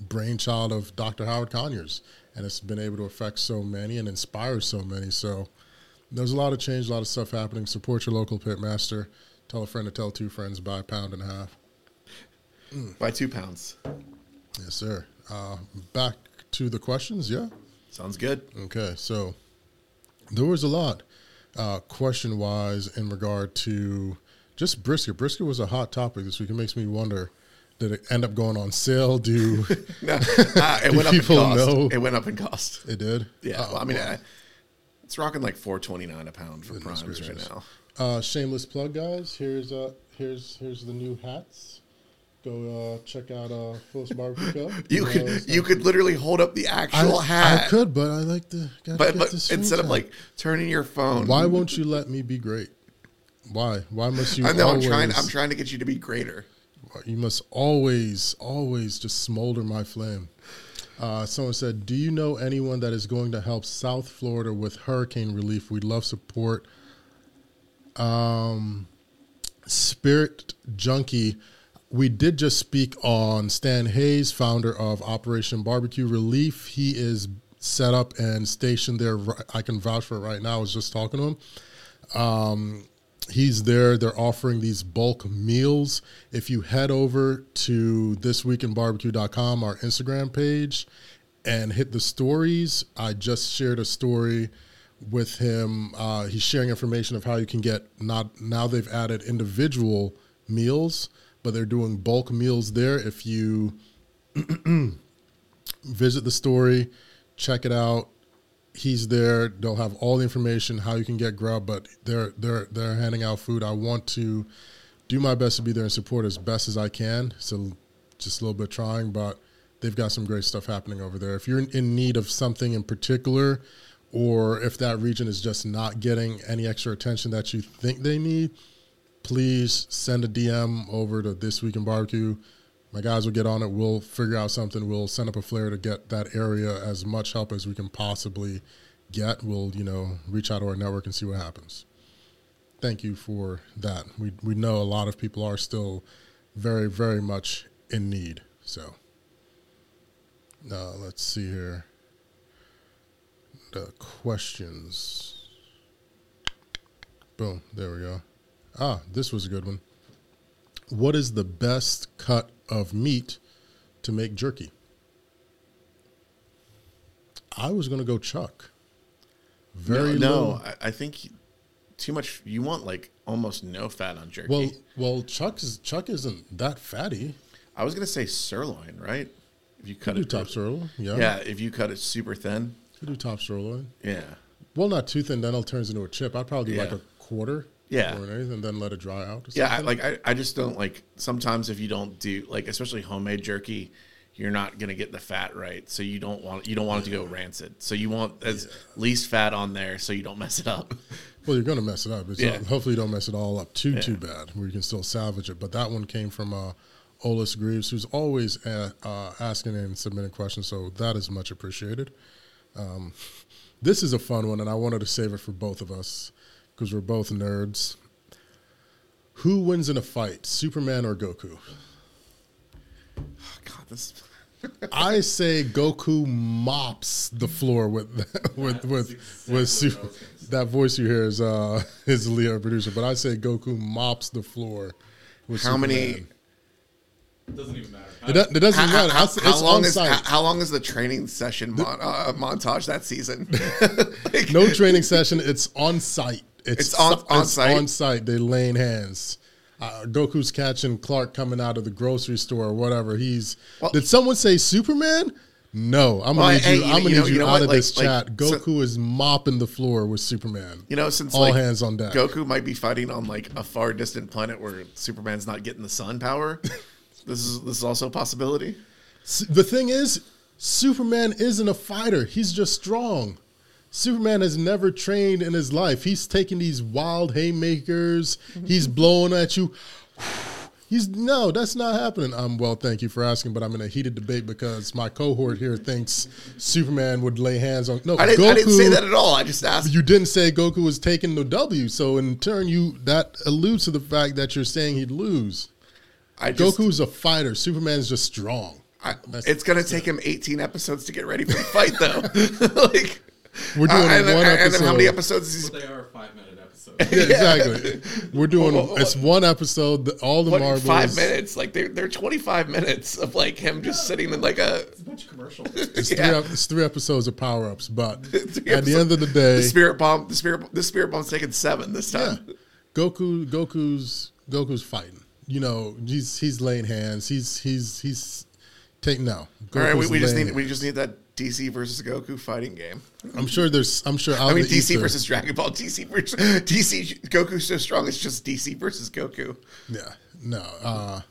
brainchild of Dr. Howard Conyers, and it's been able to affect so many and inspire so many. So there's a lot of change, a lot of stuff happening. Support your local pit master. Tell a friend to tell two friends. Buy a pound and a half. By two pounds. Yes, sir. Uh, back to the questions. Yeah. Sounds good. Okay. So there was a lot uh, question wise in regard to just brisket. Brisket was a hot topic this week. It makes me wonder. Did it end up going on sale? Do No, uh, it Do went up in people cost. know? It went up in cost. it did? Yeah, Oh, well, I mean, well. I, it's rocking like four twenty nine a pound for Goodness primes right now. Uh, shameless plug, guys. Here's uh, here's here's the new hats. Go uh, check out uh, Philips Barbecue Co. You could uh, you could literally hold up the I, actual hat, I could, but I like to. gotta but get but the screen instead of like turning your phone. why won't you let me be great? Why? Why must you? I know always, I'm trying. I'm trying to get you to be greater. You must always, always just smolder my flame. Uh, someone said, "Do you know anyone that is going to help South Florida with hurricane relief? We'd love support." Um, Spirit Junkie, we did just speak on Stan Hays, founder of Operation Barbecue Relief. He is set up and stationed there. I can vouch for it right now. I was just talking to him. Um, he's there. They're offering these bulk meals. If you head over to thisweekinbarbecue.com, our Instagram page, and hit the stories, I just shared a story with him. Uh, he's sharing information of how you can get not now they've added individual meals, but they're doing bulk meals there. If you visit the story, check it out. He's there. They'll have all the information how you can get grub, but they're they're they're handing out food. I want to do my best to be there and support as best as I can. So just a little bit trying, but they've got some great stuff happening over there. If you're in, in need of something in particular, or if that region is just not getting any extra attention that you think they need, please send a DM over to This Week in Barbecue. My guys will get on it. We'll figure out something. We'll send up a flare to get that area as much help as we can possibly get. We'll, you know, reach out to our network and see what happens. Thank you for that. We we know a lot of people are still very very much in need. So, uh, let's see here. The questions. Boom. There we go. Ah, this was a good one. What is the best cut of meat to make jerky? I was going to go chuck. Very no, no I, I think too much. You want like almost no fat on jerky. Well, well, Chuck is Chuck isn't that fatty. I was gonna say sirloin, right? If you cut You it do top sirloin, yeah. yeah, if you cut it super thin, You do top sirloin. yeah, Well, not too thin. Then it turns into a chip. I'd probably do like a quarter. Yeah. and then let it dry out. Or yeah. I, like I, I just don't like. Sometimes if you don't do like, especially homemade jerky, you're not gonna get the fat right. So you don't want you don't want it to go rancid. So you want as least fat on there, so you don't mess it up. Well, you're going to mess it up. Yeah. not- hopefully, you don't mess it all up too too bad, where you can still salvage it. But that one came from uh, Olis Greaves, who's always uh, uh, asking and submitting questions. So that is much appreciated. Um, this is a fun one, and I wanted to save it for both of us because we're both nerds. Who wins in a fight, Superman or Goku? God, this. I say Goku mops the floor with with with exactly with what Su- I was gonna say. that voice you hear is uh is Leo producer, but I say Goku mops the floor with Superman. How many- It doesn't even matter. It, do- it doesn't How, matter. how- It's, how long is how, how long is the training session mon, uh, montage that season? Like- no training session. It's on site. It's, It's on- on it's site? On site. They laying hands. Uh, Goku's catching Clark coming out of the grocery store or whatever. He's. Well- did someone say Superman? No, I'm gonna need hey, you. I'm gonna you know- need you know out what? of Like- this like, chat. so- Goku is mopping the floor with Superman. You know, since all like hands on deck. Goku might be fighting on like a far distant planet where Superman's not getting the sun power. this is this is also a possibility. The thing is, Superman isn't a fighter. He's just strong. Superman has never trained in his life. He's taking these wild haymakers. He's blowing at you. He's no, that's not happening. Um, well, thank you for asking, but I'm in a heated debate because my cohort here thinks Superman would lay hands on. No, I didn't, I didn't say that at all. I just asked. You didn't say Goku was taking the W, so in turn, you that alludes to the fact that you're saying he'd lose. I just, Goku's a fighter. Superman's just strong. I, it's gonna take him 18 episodes to get ready for the fight, though. like We're doing uh, and, then, one and episode. then how many episodes is But they are five minute episodes. Yeah, exactly. We're doing Whoa, whoa, whoa. it's one episode. the- All the what, marbles. five minutes? Like they're they're 25 minutes of like him just sitting in like a. It's a bunch of commercials. It's, Yeah. three, it's three episodes of power ups, but Three at the end of the day, The spirit bomb, the spirit, the spirit bomb's taking seven this yeah, time. Goku, Goku's Goku's fighting. You know, he's he's laying hands. He's he's he's taking no. All right, we, we just need we just need that DC versus Goku fighting game. I'm sure there's. I'm sure. I mean, DC versus Dragon Ball. DC versus DC. Goku's so strong. It's just DC versus Goku. Yeah. No. Uh,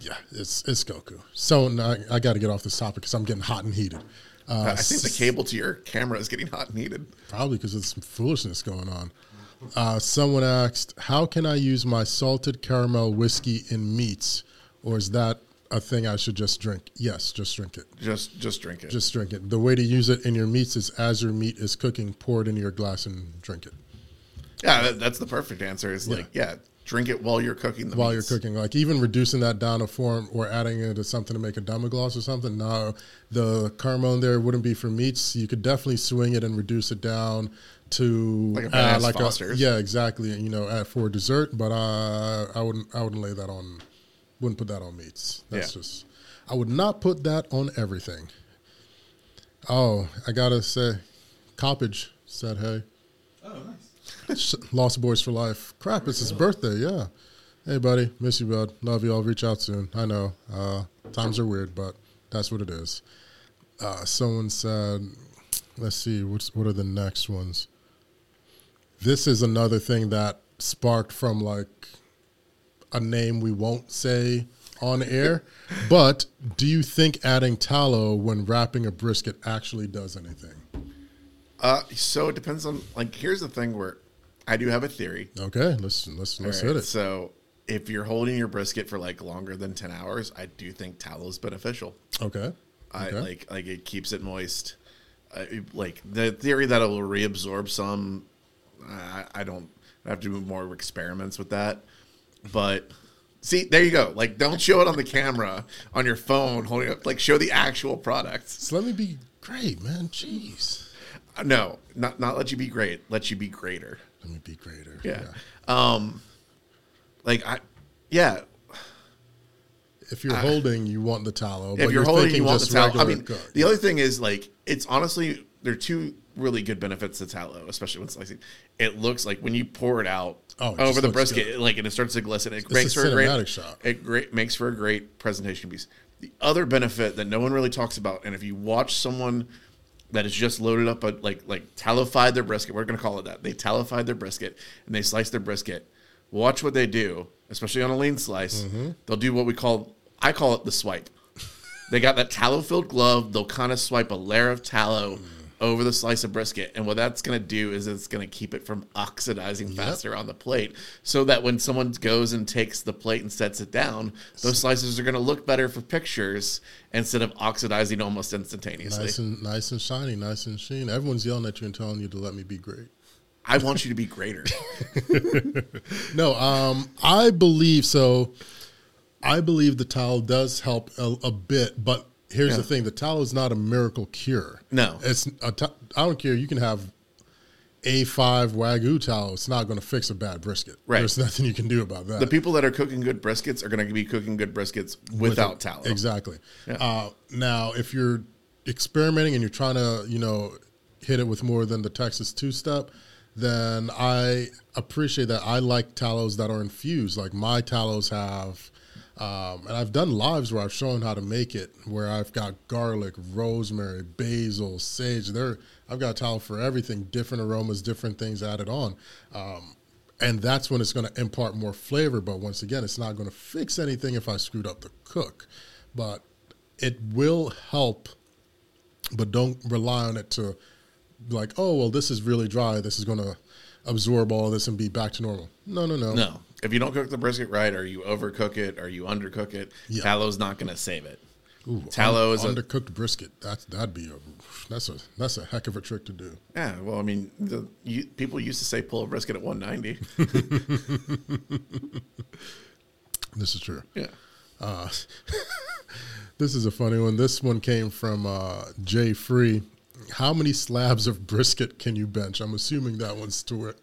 yeah. It's it's Goku. So no, I, I got to get off this topic because I'm getting hot and heated. Uh, I think the cable to your camera is getting hot and heated. Probably because there's some foolishness going on. Uh, someone asked, "How can I use my salted caramel whiskey in meats, or is that a thing I should just drink?" Yes, just drink it. Just just drink it. Just drink it. The way to use it in your meats is as your meat is cooking, pour it into your glass and drink it yeah, that, that's the perfect answer. Is like yeah, drink it while you're cooking the while meats. you're cooking. Like even reducing that down to form or adding it to something to make a demi-glace or something. No, the caramel there wouldn't be for meats. You could definitely swing it and reduce it down to Like a add badass Foster's. yeah, exactly. You know, add for dessert, but uh, I wouldn't. I wouldn't lay that on. Wouldn't put that on meats. That's Yeah. just. I would not put that on everything. Oh, I gotta say, Coppage said, "Hey, Oh, nice. Lost Boys for Life. Crap, it's his birthday. Yeah. Hey, buddy. Miss you, bud. Love you. I'll reach out soon. I know. Uh, times are weird, but that's what it is. Uh, someone said, let's see, what's, what are the next ones? This is another thing that sparked from like a name we won't say on air. but do you think adding tallow when wrapping a brisket actually does anything? Uh, so it depends on like. Here's the thing where I do have a theory. Okay, let's let's let's right, hit it. So if you're holding your brisket for like longer than ten hours, I do think tallow is beneficial. Okay. I Okay. like like it keeps it moist. Uh, it- like the theory that it will reabsorb some, I, I don't I have to do more experiments with that. But see, there you go. Like, don't show it on the camera on your phone, holding up. Like, show the actual product. So let me be great, man. Jeez. Uh, No, not not let you be great. Let you be greater. Let me be greater. Yeah. Um, like I, yeah. If you're holding, you want the tallow. if you're you're holding, thinking you want the tallow. I mean, the other thing is like it's honestly there are two really good benefits to tallow, especially when slicing. It looks like when you pour it out Oh, it over the brisket, it, like and it starts to glisten. It It's makes for a great shot. It great makes for a great presentation piece. The other benefit that no one really talks about, and if you watch someone that has just loaded up a like like tallofied their brisket, we're gonna call it that. They tallofied their brisket and they slice their brisket. Watch what they do, especially on a lean slice. Mm-hmm. They'll do what we call I call it the swipe. They got that tallow filled glove. They'll kind of swipe a layer of tallow over the slice of brisket. And what that's going to do is it's going to keep it from oxidizing faster on the plate so that when someone goes and takes the plate and sets it down, those slices are going to look better for pictures instead of oxidizing almost instantaneously. nice and nice and shiny, nice and sheen. Everyone's yelling at you and telling you to let me be great. I want you to be greater. No, um, I believe so. I believe the towel does help a, a bit, but here's Yeah. the thing: the tallow is not a miracle cure. No. it's I don't care. You can have a five wagyu tallow; it's not going to fix a bad brisket. Right. There's nothing you can do about that. the people that are cooking good briskets are going to be cooking good briskets without tallow. Exactly. Yeah. Uh, now, if you're experimenting and you're trying to, you know, hit it with more than the Texas two step, then I appreciate that. I like tallows that are infused. Like my tallows have, um, and I've done lives where I've shown how to make it, where I've got garlic, rosemary, basil, sage. There, I've got tallow for everything, different aromas, different things added on. Um, and that's when it's going to impart more flavor. But once again, it's not going to fix anything if I screwed up the cook. But it will help, but don't rely on it to like, oh, well, this is really dry. This is going to absorb all of this and be back to normal. No, no, no. No. If you don't cook the brisket right, or you overcook it, or you undercook it, Yeah. tallow's not going to save it. Ooh, Tallow is a- undercooked brisket. That's that'd be a that's a that's a heck of a trick to do. Yeah, well, I mean, the, you, people used to say pull a brisket at 190. This is true. yeah. This is a funny one. This one came from uh, Jay Free. How many slabs of brisket can you bench? I'm assuming that one's toward,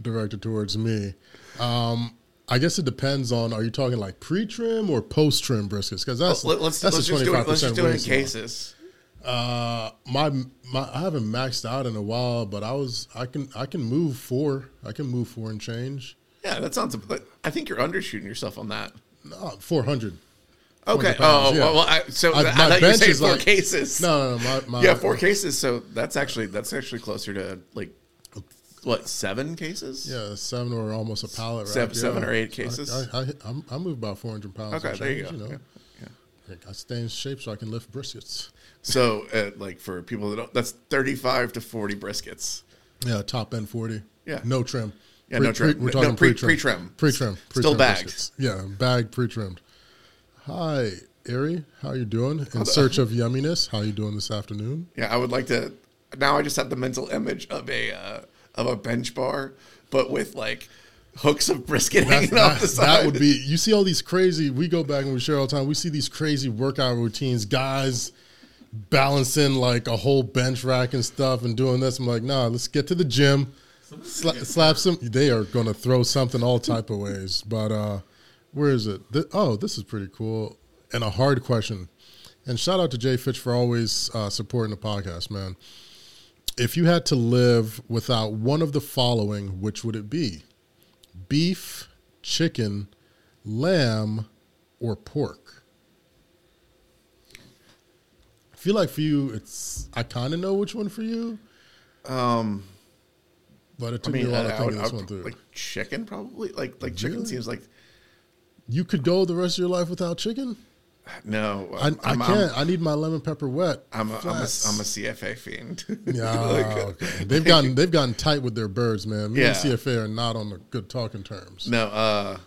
directed towards me. Um, I guess it depends on. Are you talking like pre-trim or post-trim briskets? Because that's Let, us that's let's a just do it. 25 Let's just percent do it in cases. Uh, my my I haven't maxed out in a while, but I was I can I can move four. I can move four and change. Yeah, that sounds. but I think you're undershooting yourself on that. No, four hundred. Okay. Oh, yeah. well, I, so I- I, my were bench is four like- cases. No, no, no my, my Yeah, four cases. So that's actually that's actually closer to like what seven cases? Yeah, seven or almost a pallet. Rack. Seven- yeah. or eight cases? I, I, I'm- I move about 400 pounds. Okay, and there you change, go. know. Yeah, yeah. I stay in shape so I can lift briskets. So, uh, like for people that don't, that's thirty-five to forty briskets. Yeah, top end 40. Yeah. No trim. Yeah, no trim. we're No, talking pre- pre-trim. pre-trim. Pre-trim. Still pre-trim bagged. briskets. Yeah, bagged, pre-trimmed. Hi, Ari. How you doing? In search of yumminess. How you doing this afternoon? Yeah, I would like to. Now I just have the mental image of a uh, of a bench bar, but with like hooks of brisket hanging off the that, side. that would be. You see all these crazy. We go back and we share all the time. We see these crazy workout routines. Guys balancing like a whole bench rack and stuff and doing this. I'm like, nah. Let's get to the gym. Sla- slap some. They are going to throw something all type of ways. But uh where is it? Th- oh, this is pretty cool and a hard question. And shout out to Jay Fitch for always uh, supporting the podcast, man. If you had to live without one of the following, which would it be? Beef, chicken, lamb, or pork? I feel like for you, it's I kind of know which one for you, um, but it I took mean, me a while I, of I this would- one through. like chicken probably. Like like chicken seems like You could go the rest of your life without chicken. No, I, I'm, I I'm- can't. I need my lemon pepper wet. I'm a, I'm, a. I'm a CFA fiend. Yeah, Like, okay. they've gotten they've gotten tight with their birds, man. Me and CFA are not on the good talking terms. No, uh,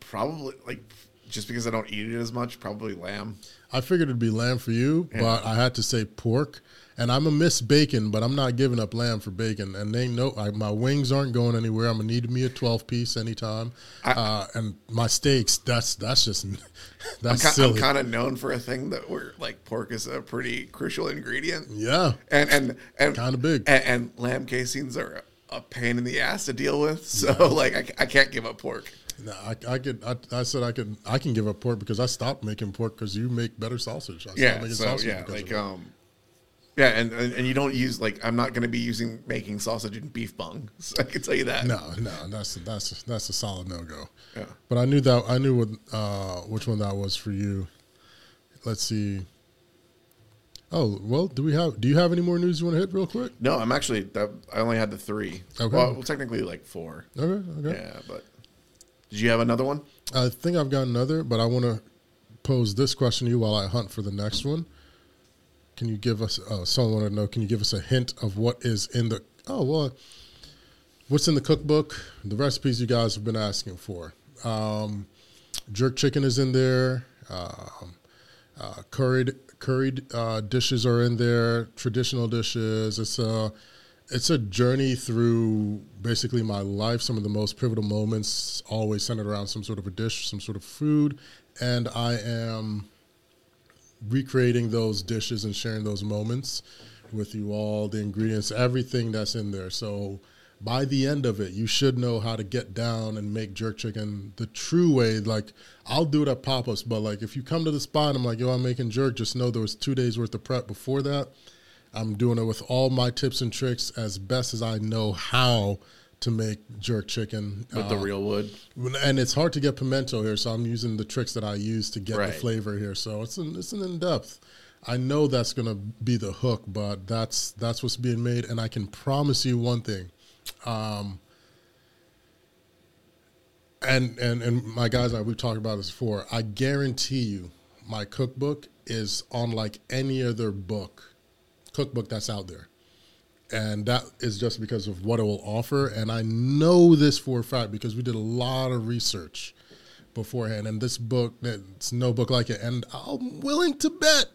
probably like just because I don't eat it as much, probably lamb. I figured it'd be lamb for you, but I had to say pork. And I'm a miss bacon, but I'm not giving up lamb for bacon. And they know I, my wings aren't going anywhere. I'm gonna need me a 12 piece anytime. I- uh, and my steaks, that's that's just I'm, that's ki- I'm kind of known for a thing that where like pork is a pretty crucial ingredient, yeah, and and and Kinda big. and, and lamb casings are a pain in the ass to deal with. So like I, I can't give up pork. no, I, I could. I, I said I could. I can give up pork because I stopped making pork because you make better sausage. I Yeah, making so sausage yeah, like of um, yeah, and, and and you don't use like I'm not going to be using making sausage and beef bung. So I can tell you that. No, no, that's that's that's a solid no go. Yeah. But I knew that I knew what uh, which one that was for you. Let's see. Oh well, do we have? Do you have any more news you want to hit real quick? No, I'm actually that I only had the three. Okay. Well, well, technically like four. Okay, okay. Yeah, but did you have another one? I think I've got another, but I want to pose this question to you while I hunt for the next one. Can you give us? Uh, someone wanted to know. Can you give us a hint of what is in the? Oh well, what's in the cookbook? The recipes you guys have been asking for. Um, jerk chicken is in there. Um, uh, curried curried uh, dishes are in there. Traditional dishes. It's a it's a journey through basically my life. Some of the most pivotal moments always centered around some sort of a dish, some sort of food, and I am recreating those dishes and sharing those moments with you all. The ingredients, everything that's in there. So by the end of it, you should know how to get down and make jerk chicken the true way. Like I'll do it at pop ups, but like if you come to the spot and I'm like, yo, I'm making jerk, just know there was two days worth of prep before that. I'm doing it with all my tips and tricks as best as I know how to make jerk chicken. With the Uh, real wood. and it's hard to get pimento here, so I'm using the tricks that I use to get Right. the flavor here. So it's an it's an in depth. I know that's gonna be the hook, but that's that's what's being made, and I can promise you one thing. Um, and and and my guys, I we've talked about this before. I guarantee you, my cookbook is unlike any other book cookbook that's out there and that is just because of what it will offer. And I know this for a fact because we did a lot of research beforehand. And this book, it's no book like it. And I'm willing to bet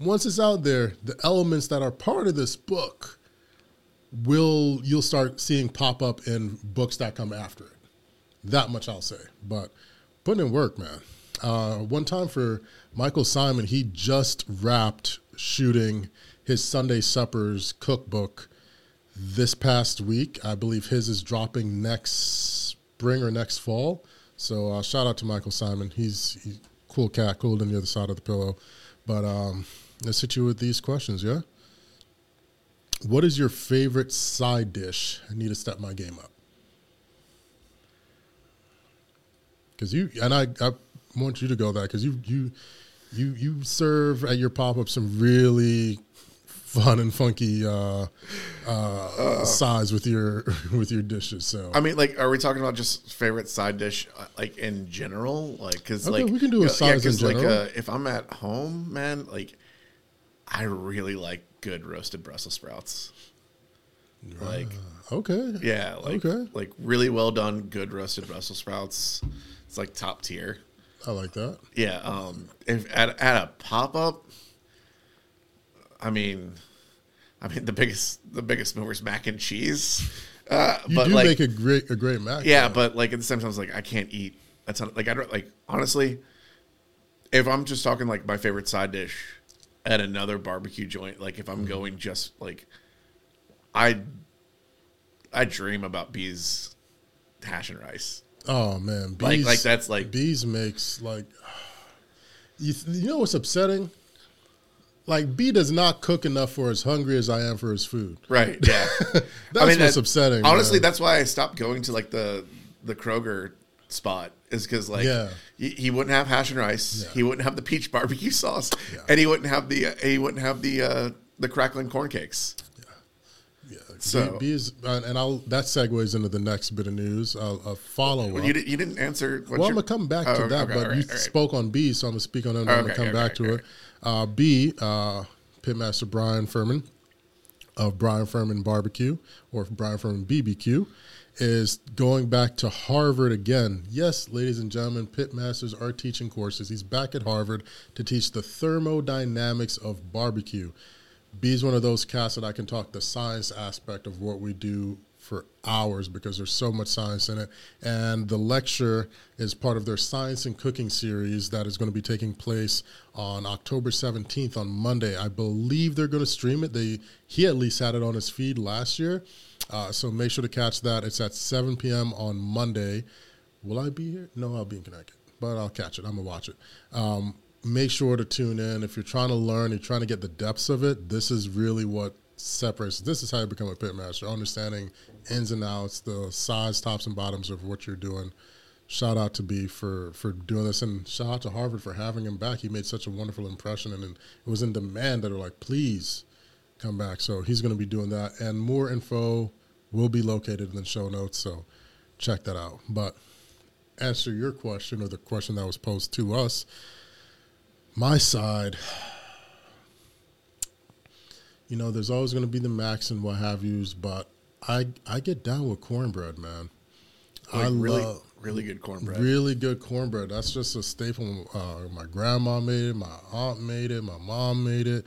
once it's out there, the elements that are part of this book will you'll start seeing pop up in books that come after it. That much I'll say. But putting in work, man. Uh, one time for Michael Symon, he just wrapped shooting his Sunday Suppers cookbook this past week. I believe his is dropping next spring or next fall. So uh, shout out to Michael Symon. He's, he's cool cat, cool on the other side of the pillow. But um, let's hit you with these questions, yeah? What is your favorite side dish? I need to step my game up. Because you and I, I want you to go that because you you you you serve at your pop up some really fun and funky uh, uh, sides with your with your dishes. So I mean, like, are we talking about just favorite side dish, uh, like in general? Like, because Okay, like we can do a in 'cause, like, general. uh, if I'm at home, man, like, I really like good roasted Brussels sprouts. Like, okay, yeah, like, Okay. like really well done, good roasted Brussels sprouts. It's like top tier. I like that. Yeah. Um. If at at a pop up, I mean, I mean the biggest the biggest mover is mac and cheese. Uh, You but do like, make a great a great mac. yeah, though. but like at the same time, it's like I can't eat a ton. Of, like I don't like honestly. If I'm just talking like my favorite side dish at another barbecue joint, like if I'm Mm-hmm. going just like, I, I dream about B's, hash and rice. oh man, bees, Like- like that's, like- bees makes like you, you know what's upsetting? Like B does not cook enough for as hungry as I am for his food. Right. Yeah. That's what's that- upsetting. Honestly, man. that's why I stopped going to like the the Kroger spot is because like Yeah. he, he wouldn't have hash and rice, Yeah. he wouldn't have the peach barbecue sauce, Yeah. and he wouldn't have the uh, he wouldn't have the uh, the crackling corn cakes. yeah, So- B, B is, and I'll that segues into the next bit of news. I'll, a follow Well, up. you, di- you didn't answer. What Well, I'm gonna come back Oh, to that, okay, but right, you right. spoke on B, so I'm gonna speak on it. and I'm gonna Okay, come back okay, to okay. it. Uh, B, uh, Pitmaster Bryan Furman of Bryan Furman Barbecue or Bryan Furman BBQ is going back to Harvard again. Yes, ladies and gentlemen, Pitmasters are teaching courses. He's back at Harvard to teach the thermodynamics of barbecue. B is one of those cats that I can talk the science aspect of what we do for hours because there's so much science in it. And the lecture is part of their science and cooking series that is going to be taking place on October 17th on Monday. I believe they're going to stream it. They he at least had it on his feed last year, uh, so make sure to catch that. It's at 7 p.m. on Monday. Will I be here? No, I'll be in Connecticut, but I'll catch it. I'm gonna watch it. Um, make sure to tune in if you're trying to learn. You're trying to get the depths of it. This is really what separates. This is how you become a pitmaster. Understanding ins and outs, the sides, tops, and bottoms of what you're doing. Shout out to B for for doing this, and shout out to Harvard for having him back. He made such a wonderful impression, and, and it was in demand that are like, please come back. So he's going to be doing that, and more info will be located in the show notes. So check that out. But answer your question or the question that was posed to us. My side, you know, there's always going to be the max and what have yous, but I I get down with cornbread, man. Like I really, love really good cornbread. really good cornbread. That's just a staple. Uh, my grandma made it. My aunt made it. My mom made it.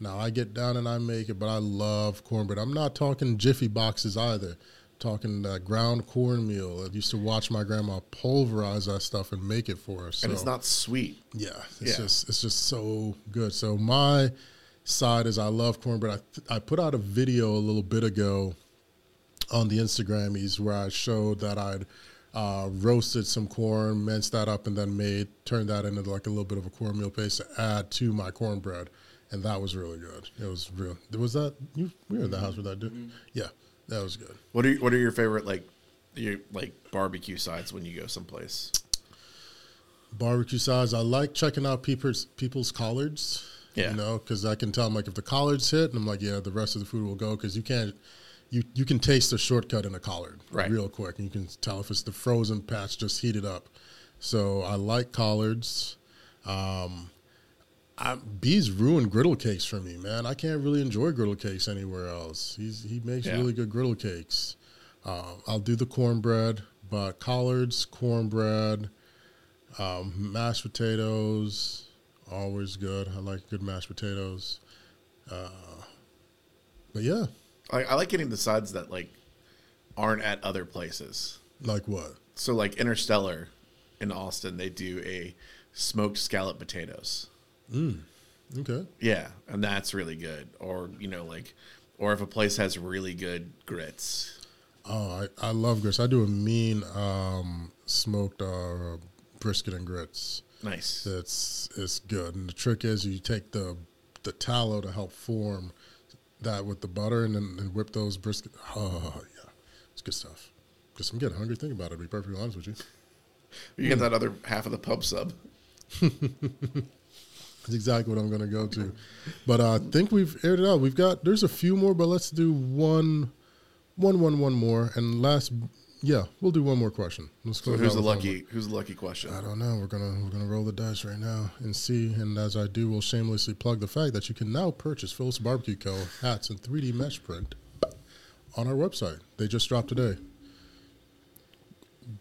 Now I get down and I make it, but I love cornbread. I'm not talking jiffy boxes either. talking uh, ground cornmeal. I used to watch my grandma pulverize that stuff and make it for us. and it's not sweet. yeah, it's Yeah. just it's just so good. So my side is I love cornbread. I th- I put out a video a little bit ago on the Instagrammies where I showed that I'd uh, roasted some corn, minced that up, and then made turned that into like a little bit of a cornmeal paste to add to my cornbread, and that was really good. It was real. There was that you? We were in the house with that dude. Yeah, that was good. What are what are your favorite like your like barbecue sides when you go someplace? barbecue sides. I like checking out people's people's collards. Yeah. You know, because I can tell them like if the collards hit, and I'm like, yeah, the rest of the food will go because you can't. You, you can taste the shortcut in a collard Right. real quick, and you can tell if it's the frozen patch just heated up. So I like collards. Um, I, B's ruined griddle cakes for me, man. I can't really enjoy griddle cakes anywhere else. He's he makes Yeah. really good griddle cakes. Uh, I'll do the cornbread, but collards, cornbread, um, mashed potatoes, always good. I like good mashed potatoes. Uh, but yeah, I, I like getting the sides that like aren't at other places. like what? So like Interstellar in Austin, they do a smoked scallop potatoes. Mm. Okay. Yeah, and that's really good. Or you know like, or if a place has really good grits. Oh, I, I love grits. I do a mean um, smoked uh, brisket and grits. Nice. It's it's good. And the trick is you take the the tallow to help form that with the butter and then and whip those brisket. Oh yeah, it's good stuff. Because I'm getting hungry thinking about it. To be perfectly honest with you, You get that other half of the pub sub. that's exactly what I'm going to go to. But uh, I think we've aired it out. We've got there's a few more, but let's do one, one, one, one more, and last. Yeah, we'll do one more question. Let's So who's the lucky? Who's the lucky question? I don't know. We're gonna we're gonna roll the dice right now and see. And as I do, we'll shamelessly plug the fact that you can now purchase Philips Barbecue Co. hats in 3D mesh print on our website. They just dropped today.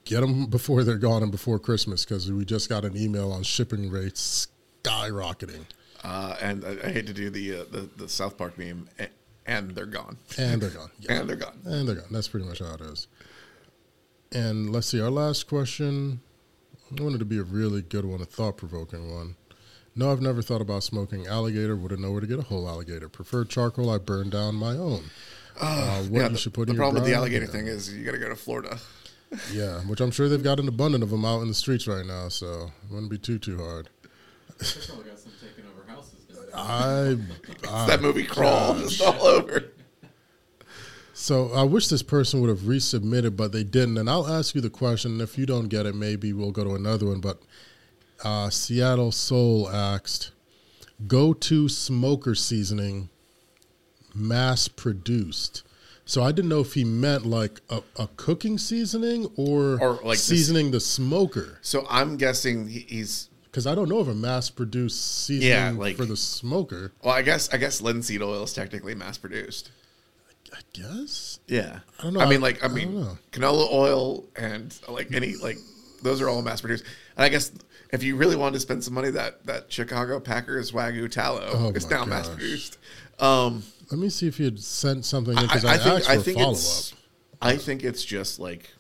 Get them before they're gone and before Christmas because we just got an email on shipping rates skyrocketing, Uh, and I, I hate to do the, uh, the the South Park meme, and they're gone. and they're gone. Yeah. And they're gone. And they're gone. That's pretty much how it is. And let's see, our last question. I wanted to be a really good one, a thought provoking one. No, I've never thought about smoking alligator. Wouldn't know where to get a whole alligator. Preferred charcoal. I burn down my own. Uh, what yeah, you the, should put the in your problem with the alligator Yeah. thing is you got to go to Florida. Yeah, which I'm sure they've got an abundance of them out in the streets right now, so it wouldn't be too too hard. They probably got some taking over houses down. I, I that movie Crawl just all over. So I wish this person would have resubmitted, but they didn't. And I'll ask you the question. If you don't get it, maybe we'll go to another one. But uh, Seattle Soul asked, "Go to smoker seasoning, mass produced. So I didn't know if he meant like a, a cooking seasoning or, Or, like, this- seasoning the smoker. So I'm guessing he's Because I don't know of a mass produced seasoning Yeah, like- for the smoker. well. I guess I guess linseed oil is technically mass produced. Guess. Yeah, I don't know. I mean, like I mean, canola oil and like any like those are all mass produced. And I guess if you really wanted to spend some money, that that Chicago Packers Wagyu tallow Oh is now mass produced. Um, Let me see if you had sent something in because I, I, I think I think follow it's up. I think it's just like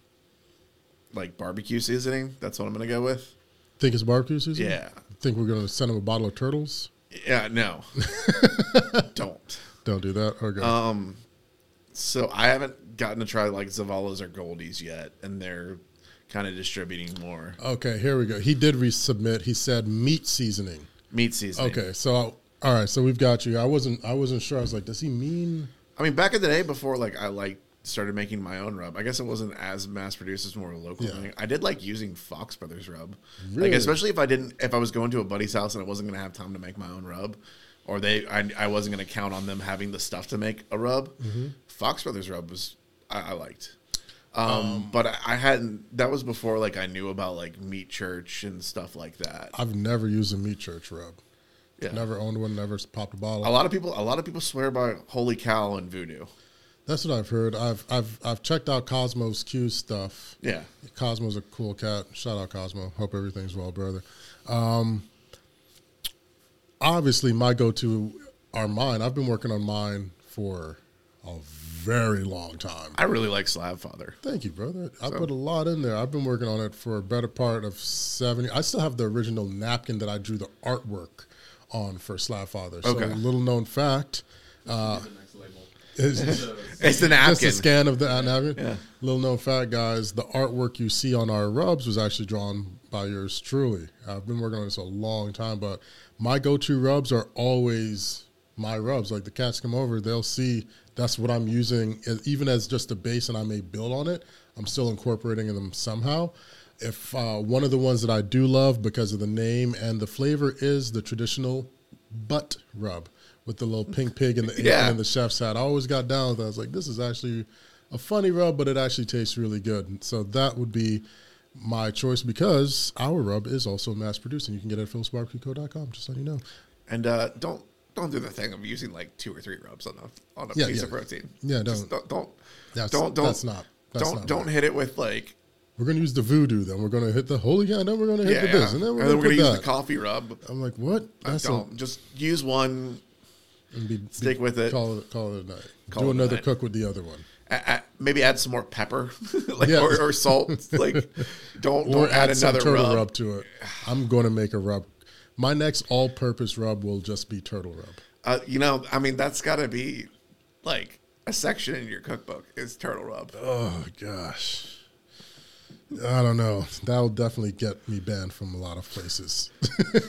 like barbecue seasoning. That's what I'm gonna go with. Think it's barbecue seasoning? Yeah, Think we're going to send him a bottle of turtles? yeah, no, don't. Don't do that. Okay. Um, so I haven't gotten to try like Zavalas or Goldee's yet, and they're kind of distributing more okay, here we go. He did resubmit. He said meat seasoning. meat seasoning. Okay, so all right, so we've got you. I wasn't I wasn't sure. I was like, does he mean I mean, back in the day before like I like started making my own rub, I guess it wasn't as mass produced as more local. Yeah. thing. I did like using Fox Brothers rub, Really? like especially if I didn't if I was going to a buddy's house and I wasn't going to have time to make my own rub, or they I, I wasn't going to count on them having the stuff to make a rub. Mm-hmm. Fox Brothers rub was I, I liked. Um, but I, I hadn't. That was before like I knew about like Meat Church and stuff like that. I've never used a meat church rub. Yeah. Never owned one, never popped a bottle. A lot of people, a lot of people swear by Holy Cow and Voodoo. That's what I've heard. I've I've I've checked out Cosmos Q stuff. Yeah, Cosmo's a cool cat. Shout out Cosmo. Hope everything's well, brother. Um, obviously, my go-to are mine. I've been working on mine for a very long time. I really like Slab Father. Thank you, brother. I So- put a lot in there. I've been working on it for a better part of seventy. I still have the original napkin that I drew the artwork on for Slab Father. So, Okay. little known fact. Uh, the next label. is It's the just a scan of the uh, napkin. Yeah. Little known fact, guys. The artwork you see on our rubs was actually drawn by yours truly. I've been working on this a long time, but my go-to rubs are always my rubs. Like the cats come over, they'll see that's what I'm using, even as just a base, and I may build on it. I'm still incorporating them somehow. If uh, one of the ones that I do love because of the name and the flavor is the traditional butt rub with the little pink pig and the Yeah. and the chef's hat. I always got down with that. I was like, this is actually a funny rub, but it actually tastes really good. And so that would be my choice because our rub is also mass produced and you can get it at philipsbarbecueco.com, just letting you know. and uh, don't don't do the thing of using like two or three rubs on a on a Yeah, piece yeah. of protein. Yeah, don't. don't don't That's- don't don't that's not- that's don't not don't right. hit it with like We're going to use the voodoo, then we're going to hit the holy guy, then we're going to hit yeah, the this, and then we're going to use the coffee rub. I'm like, what? Uh, That's a, don't just use one. and be, stick with it. Call it, call it a night. Call Do another night. cook with the other one. Maybe add some more pepper, like Yeah. or, or salt. like don't or don't add, add another turtle rub. rub. to it. I'm going to make a rub. My next all-purpose rub will just be turtle rub. Uh, you know, I mean, that's got to be like a section in your cookbook is turtle rub. Oh gosh, I don't know. That'll definitely get me banned from a lot of places.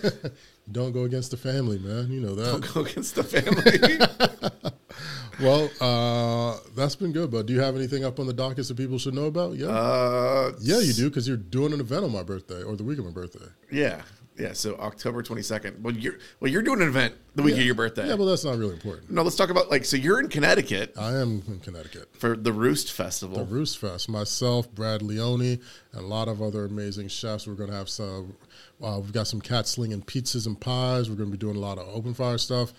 don't go against the family, man. You know that. Don't go against the family. Well, uh, that's been good. But do you have anything up on the docket that people should know about? Yeah, uh, yeah, you do because you're doing an event on my birthday or the week of my birthday. Yeah, yeah. So October twenty second. Well, you're well, you're doing an event the week yeah. of your birthday. Yeah, but that's not really important. no, let's talk about like. So you're in Connecticut I am in Connecticut. for the Roost Festival. the Roost Fest. Myself, Brad Leone, and a lot of other amazing chefs. We're going to have some. Uh, we've got some cat slinging pizzas and pies. We're going to be doing a lot of open fire stuff.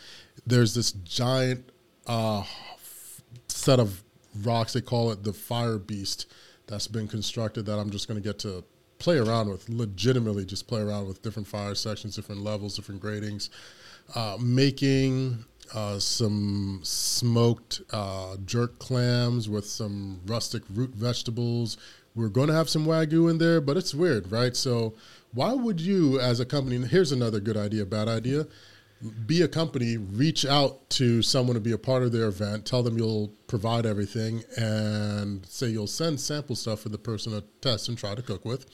There's this giant uh, set of rocks. They call it the Fire Beast. That's been constructed. That I'm just going to get to play around with. Legitimately, just play around with different fire sections, different levels, different gradings. Uh, making uh, some smoked uh, jerk clams with some rustic root vegetables. We're going to have some wagyu in there, but it's weird, right? So, why would you, as a company, here's another good idea, bad idea, be a company, reach out to someone to be a part of their event, tell them you'll provide everything, and say you'll send sample stuff for the person to test and try to cook with.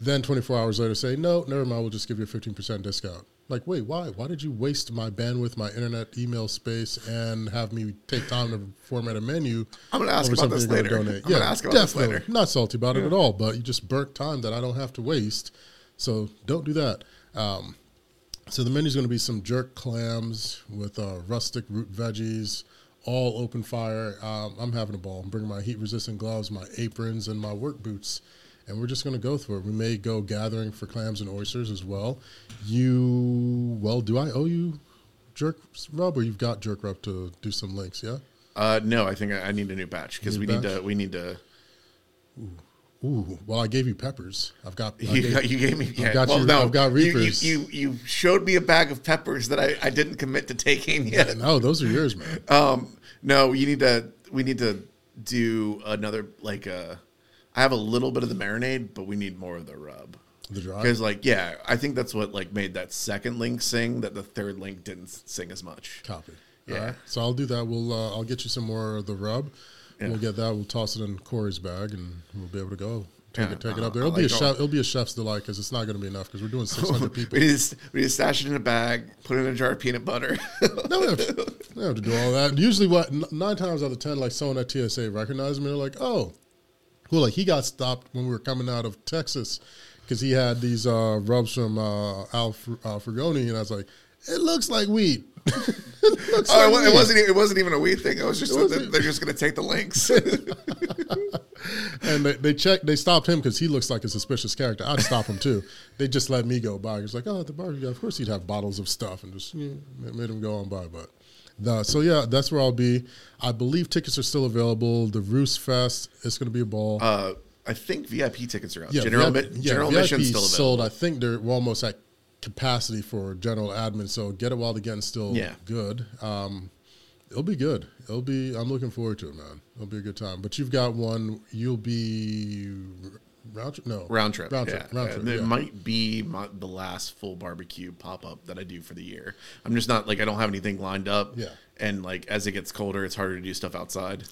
Then 24 hours later, say, no, never mind, we'll just give you a 15% discount. Like, wait, why? Why did you waste my bandwidth, my internet, email space, and have me take time to format a menu? I'm gonna ask about this something later. I'm gonna ask about this later. Not salty about it at all, but you just burnt time that I don't have to waste. So don't do that. Um, so the menu's going to be some jerk clams with uh, rustic root veggies, all open fire. Um, I'm having a ball. I'm bringing my heat resistant gloves, my aprons, and my work boots, and we're just going to go through it. We may go gathering for clams and oysters as well. You, well, do I owe you jerk rub, or you've got jerk rub to do some links? Yeah. Uh, no, I think I, I need a new batch because we need to. We need to. Ooh, well, I gave you peppers. I've got. I You, gave- you gave me. Yeah, got well, you- no, I've got you- you, Reapers. You, you showed me a bag of peppers that I, I didn't commit to taking yet. no, those are yours, man. Um, no, you need to. We need to do another like uh I have a little bit of the marinade, but we need more of the rub. The dry. Because like yeah, I think that's what like made that second link sing that the third link didn't sing as much. Copy. Yeah. Right. So I'll do that. We'll uh, I'll get you some more of the rub. Yeah. We'll get that. We'll toss it in Corey's bag, and we'll be able to go. Take Yeah, it, take it uh, up there. It'll be a like chef. It'll be a chef's delight because it's not going to be enough because we're doing 600 people. We to, we to stash it in a bag, put it in a jar of peanut butter. no, we have, to, we have to do all that. Usually, what nine times out of ten, like someone at TSA recognized me. They're like, "Oh, well, like he got stopped when we were coming out of Texas because he had these uh, rubs from uh, Al Fr- uh, Frugoni, and I was like, it looks like weed. It oh, it, it wasn't. It wasn't even a weed thing. It was just It that they're just going to take the links. And they, they checked, they stopped him because he looks like a suspicious character. I'd stop him too. They just let me go by. He's like, oh, the barbecue, of course he'd have bottles of stuff and just know, made him go on by. But the, so yeah, that's where I'll be. I believe tickets are still available. The Roost Fest, it's going to be a ball. uh, I think VIP tickets are out. yeah, general VIP, yeah, general VIP still available. sold. I think they're almost at capacity for general admin. So get it while the getting's still Yeah. good. Um, it'll be good. It'll be. I'm looking forward to it, man. It'll be a good time. But you've got one. You'll be round trip. No Round trip. Round yeah. trip. Round Uh, trip. It yeah. might be my, the last full barbecue pop up that I do for the year. I'm just not like I don't have anything lined up. Yeah. And like as it gets colder, it's harder to do stuff outside.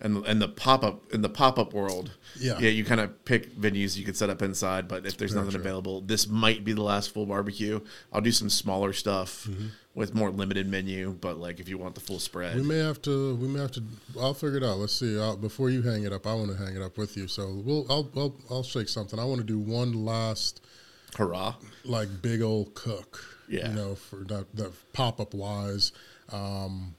And and the pop up in the pop up world, Yeah. yeah, you kind of pick venues you could set up inside. But if there's Very nothing true. available, this might be the last full barbecue. I'll do some smaller stuff Mm-hmm. with more limited menu. But like if you want the full spread, We may have to. We may have to. I'll figure it out. Let's see. i before you hang it up, I want to hang it up with you. So we'll. I'll. I'll, I'll shake something. I want to do one last hurrah! like big old cook. Yeah. You know, for that, that pop up wise. Um,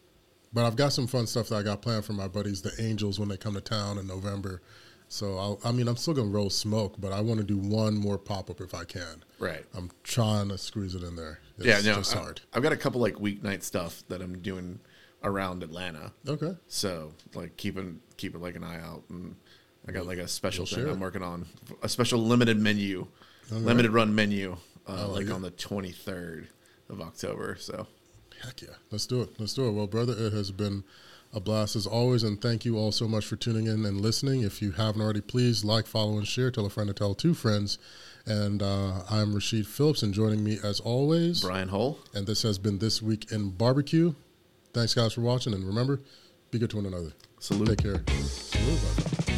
but I've got some fun stuff that I got planned for my buddies, the Angels, when they come to town in November. So I'll, I mean, I'm still gonna roll smoke, but I want to do one more pop up if I can. Right. I'm trying to squeeze it in there. It's yeah, no, just I- hard. I've got a couple like weeknight stuff that I'm doing around Atlanta. Okay. So like keeping keeping like an eye out, and I got like a special We'll thing share I'm working on, a special limited menu, limited run menu, uh, like like on the 23rd of October. So Heck yeah. Let's do it. Let's do it. Well, brother, it has been a blast as always. And thank you all so much for tuning in and listening. If you haven't already, please like, follow, and share. Tell a friend to tell two friends. And uh, I'm Rasheed Philips, and joining me as always. Bryan Hull. And this has been This Week in Barbecue. Thanks, guys, for watching. And remember, be good to one another. Salute. Take care. Salute.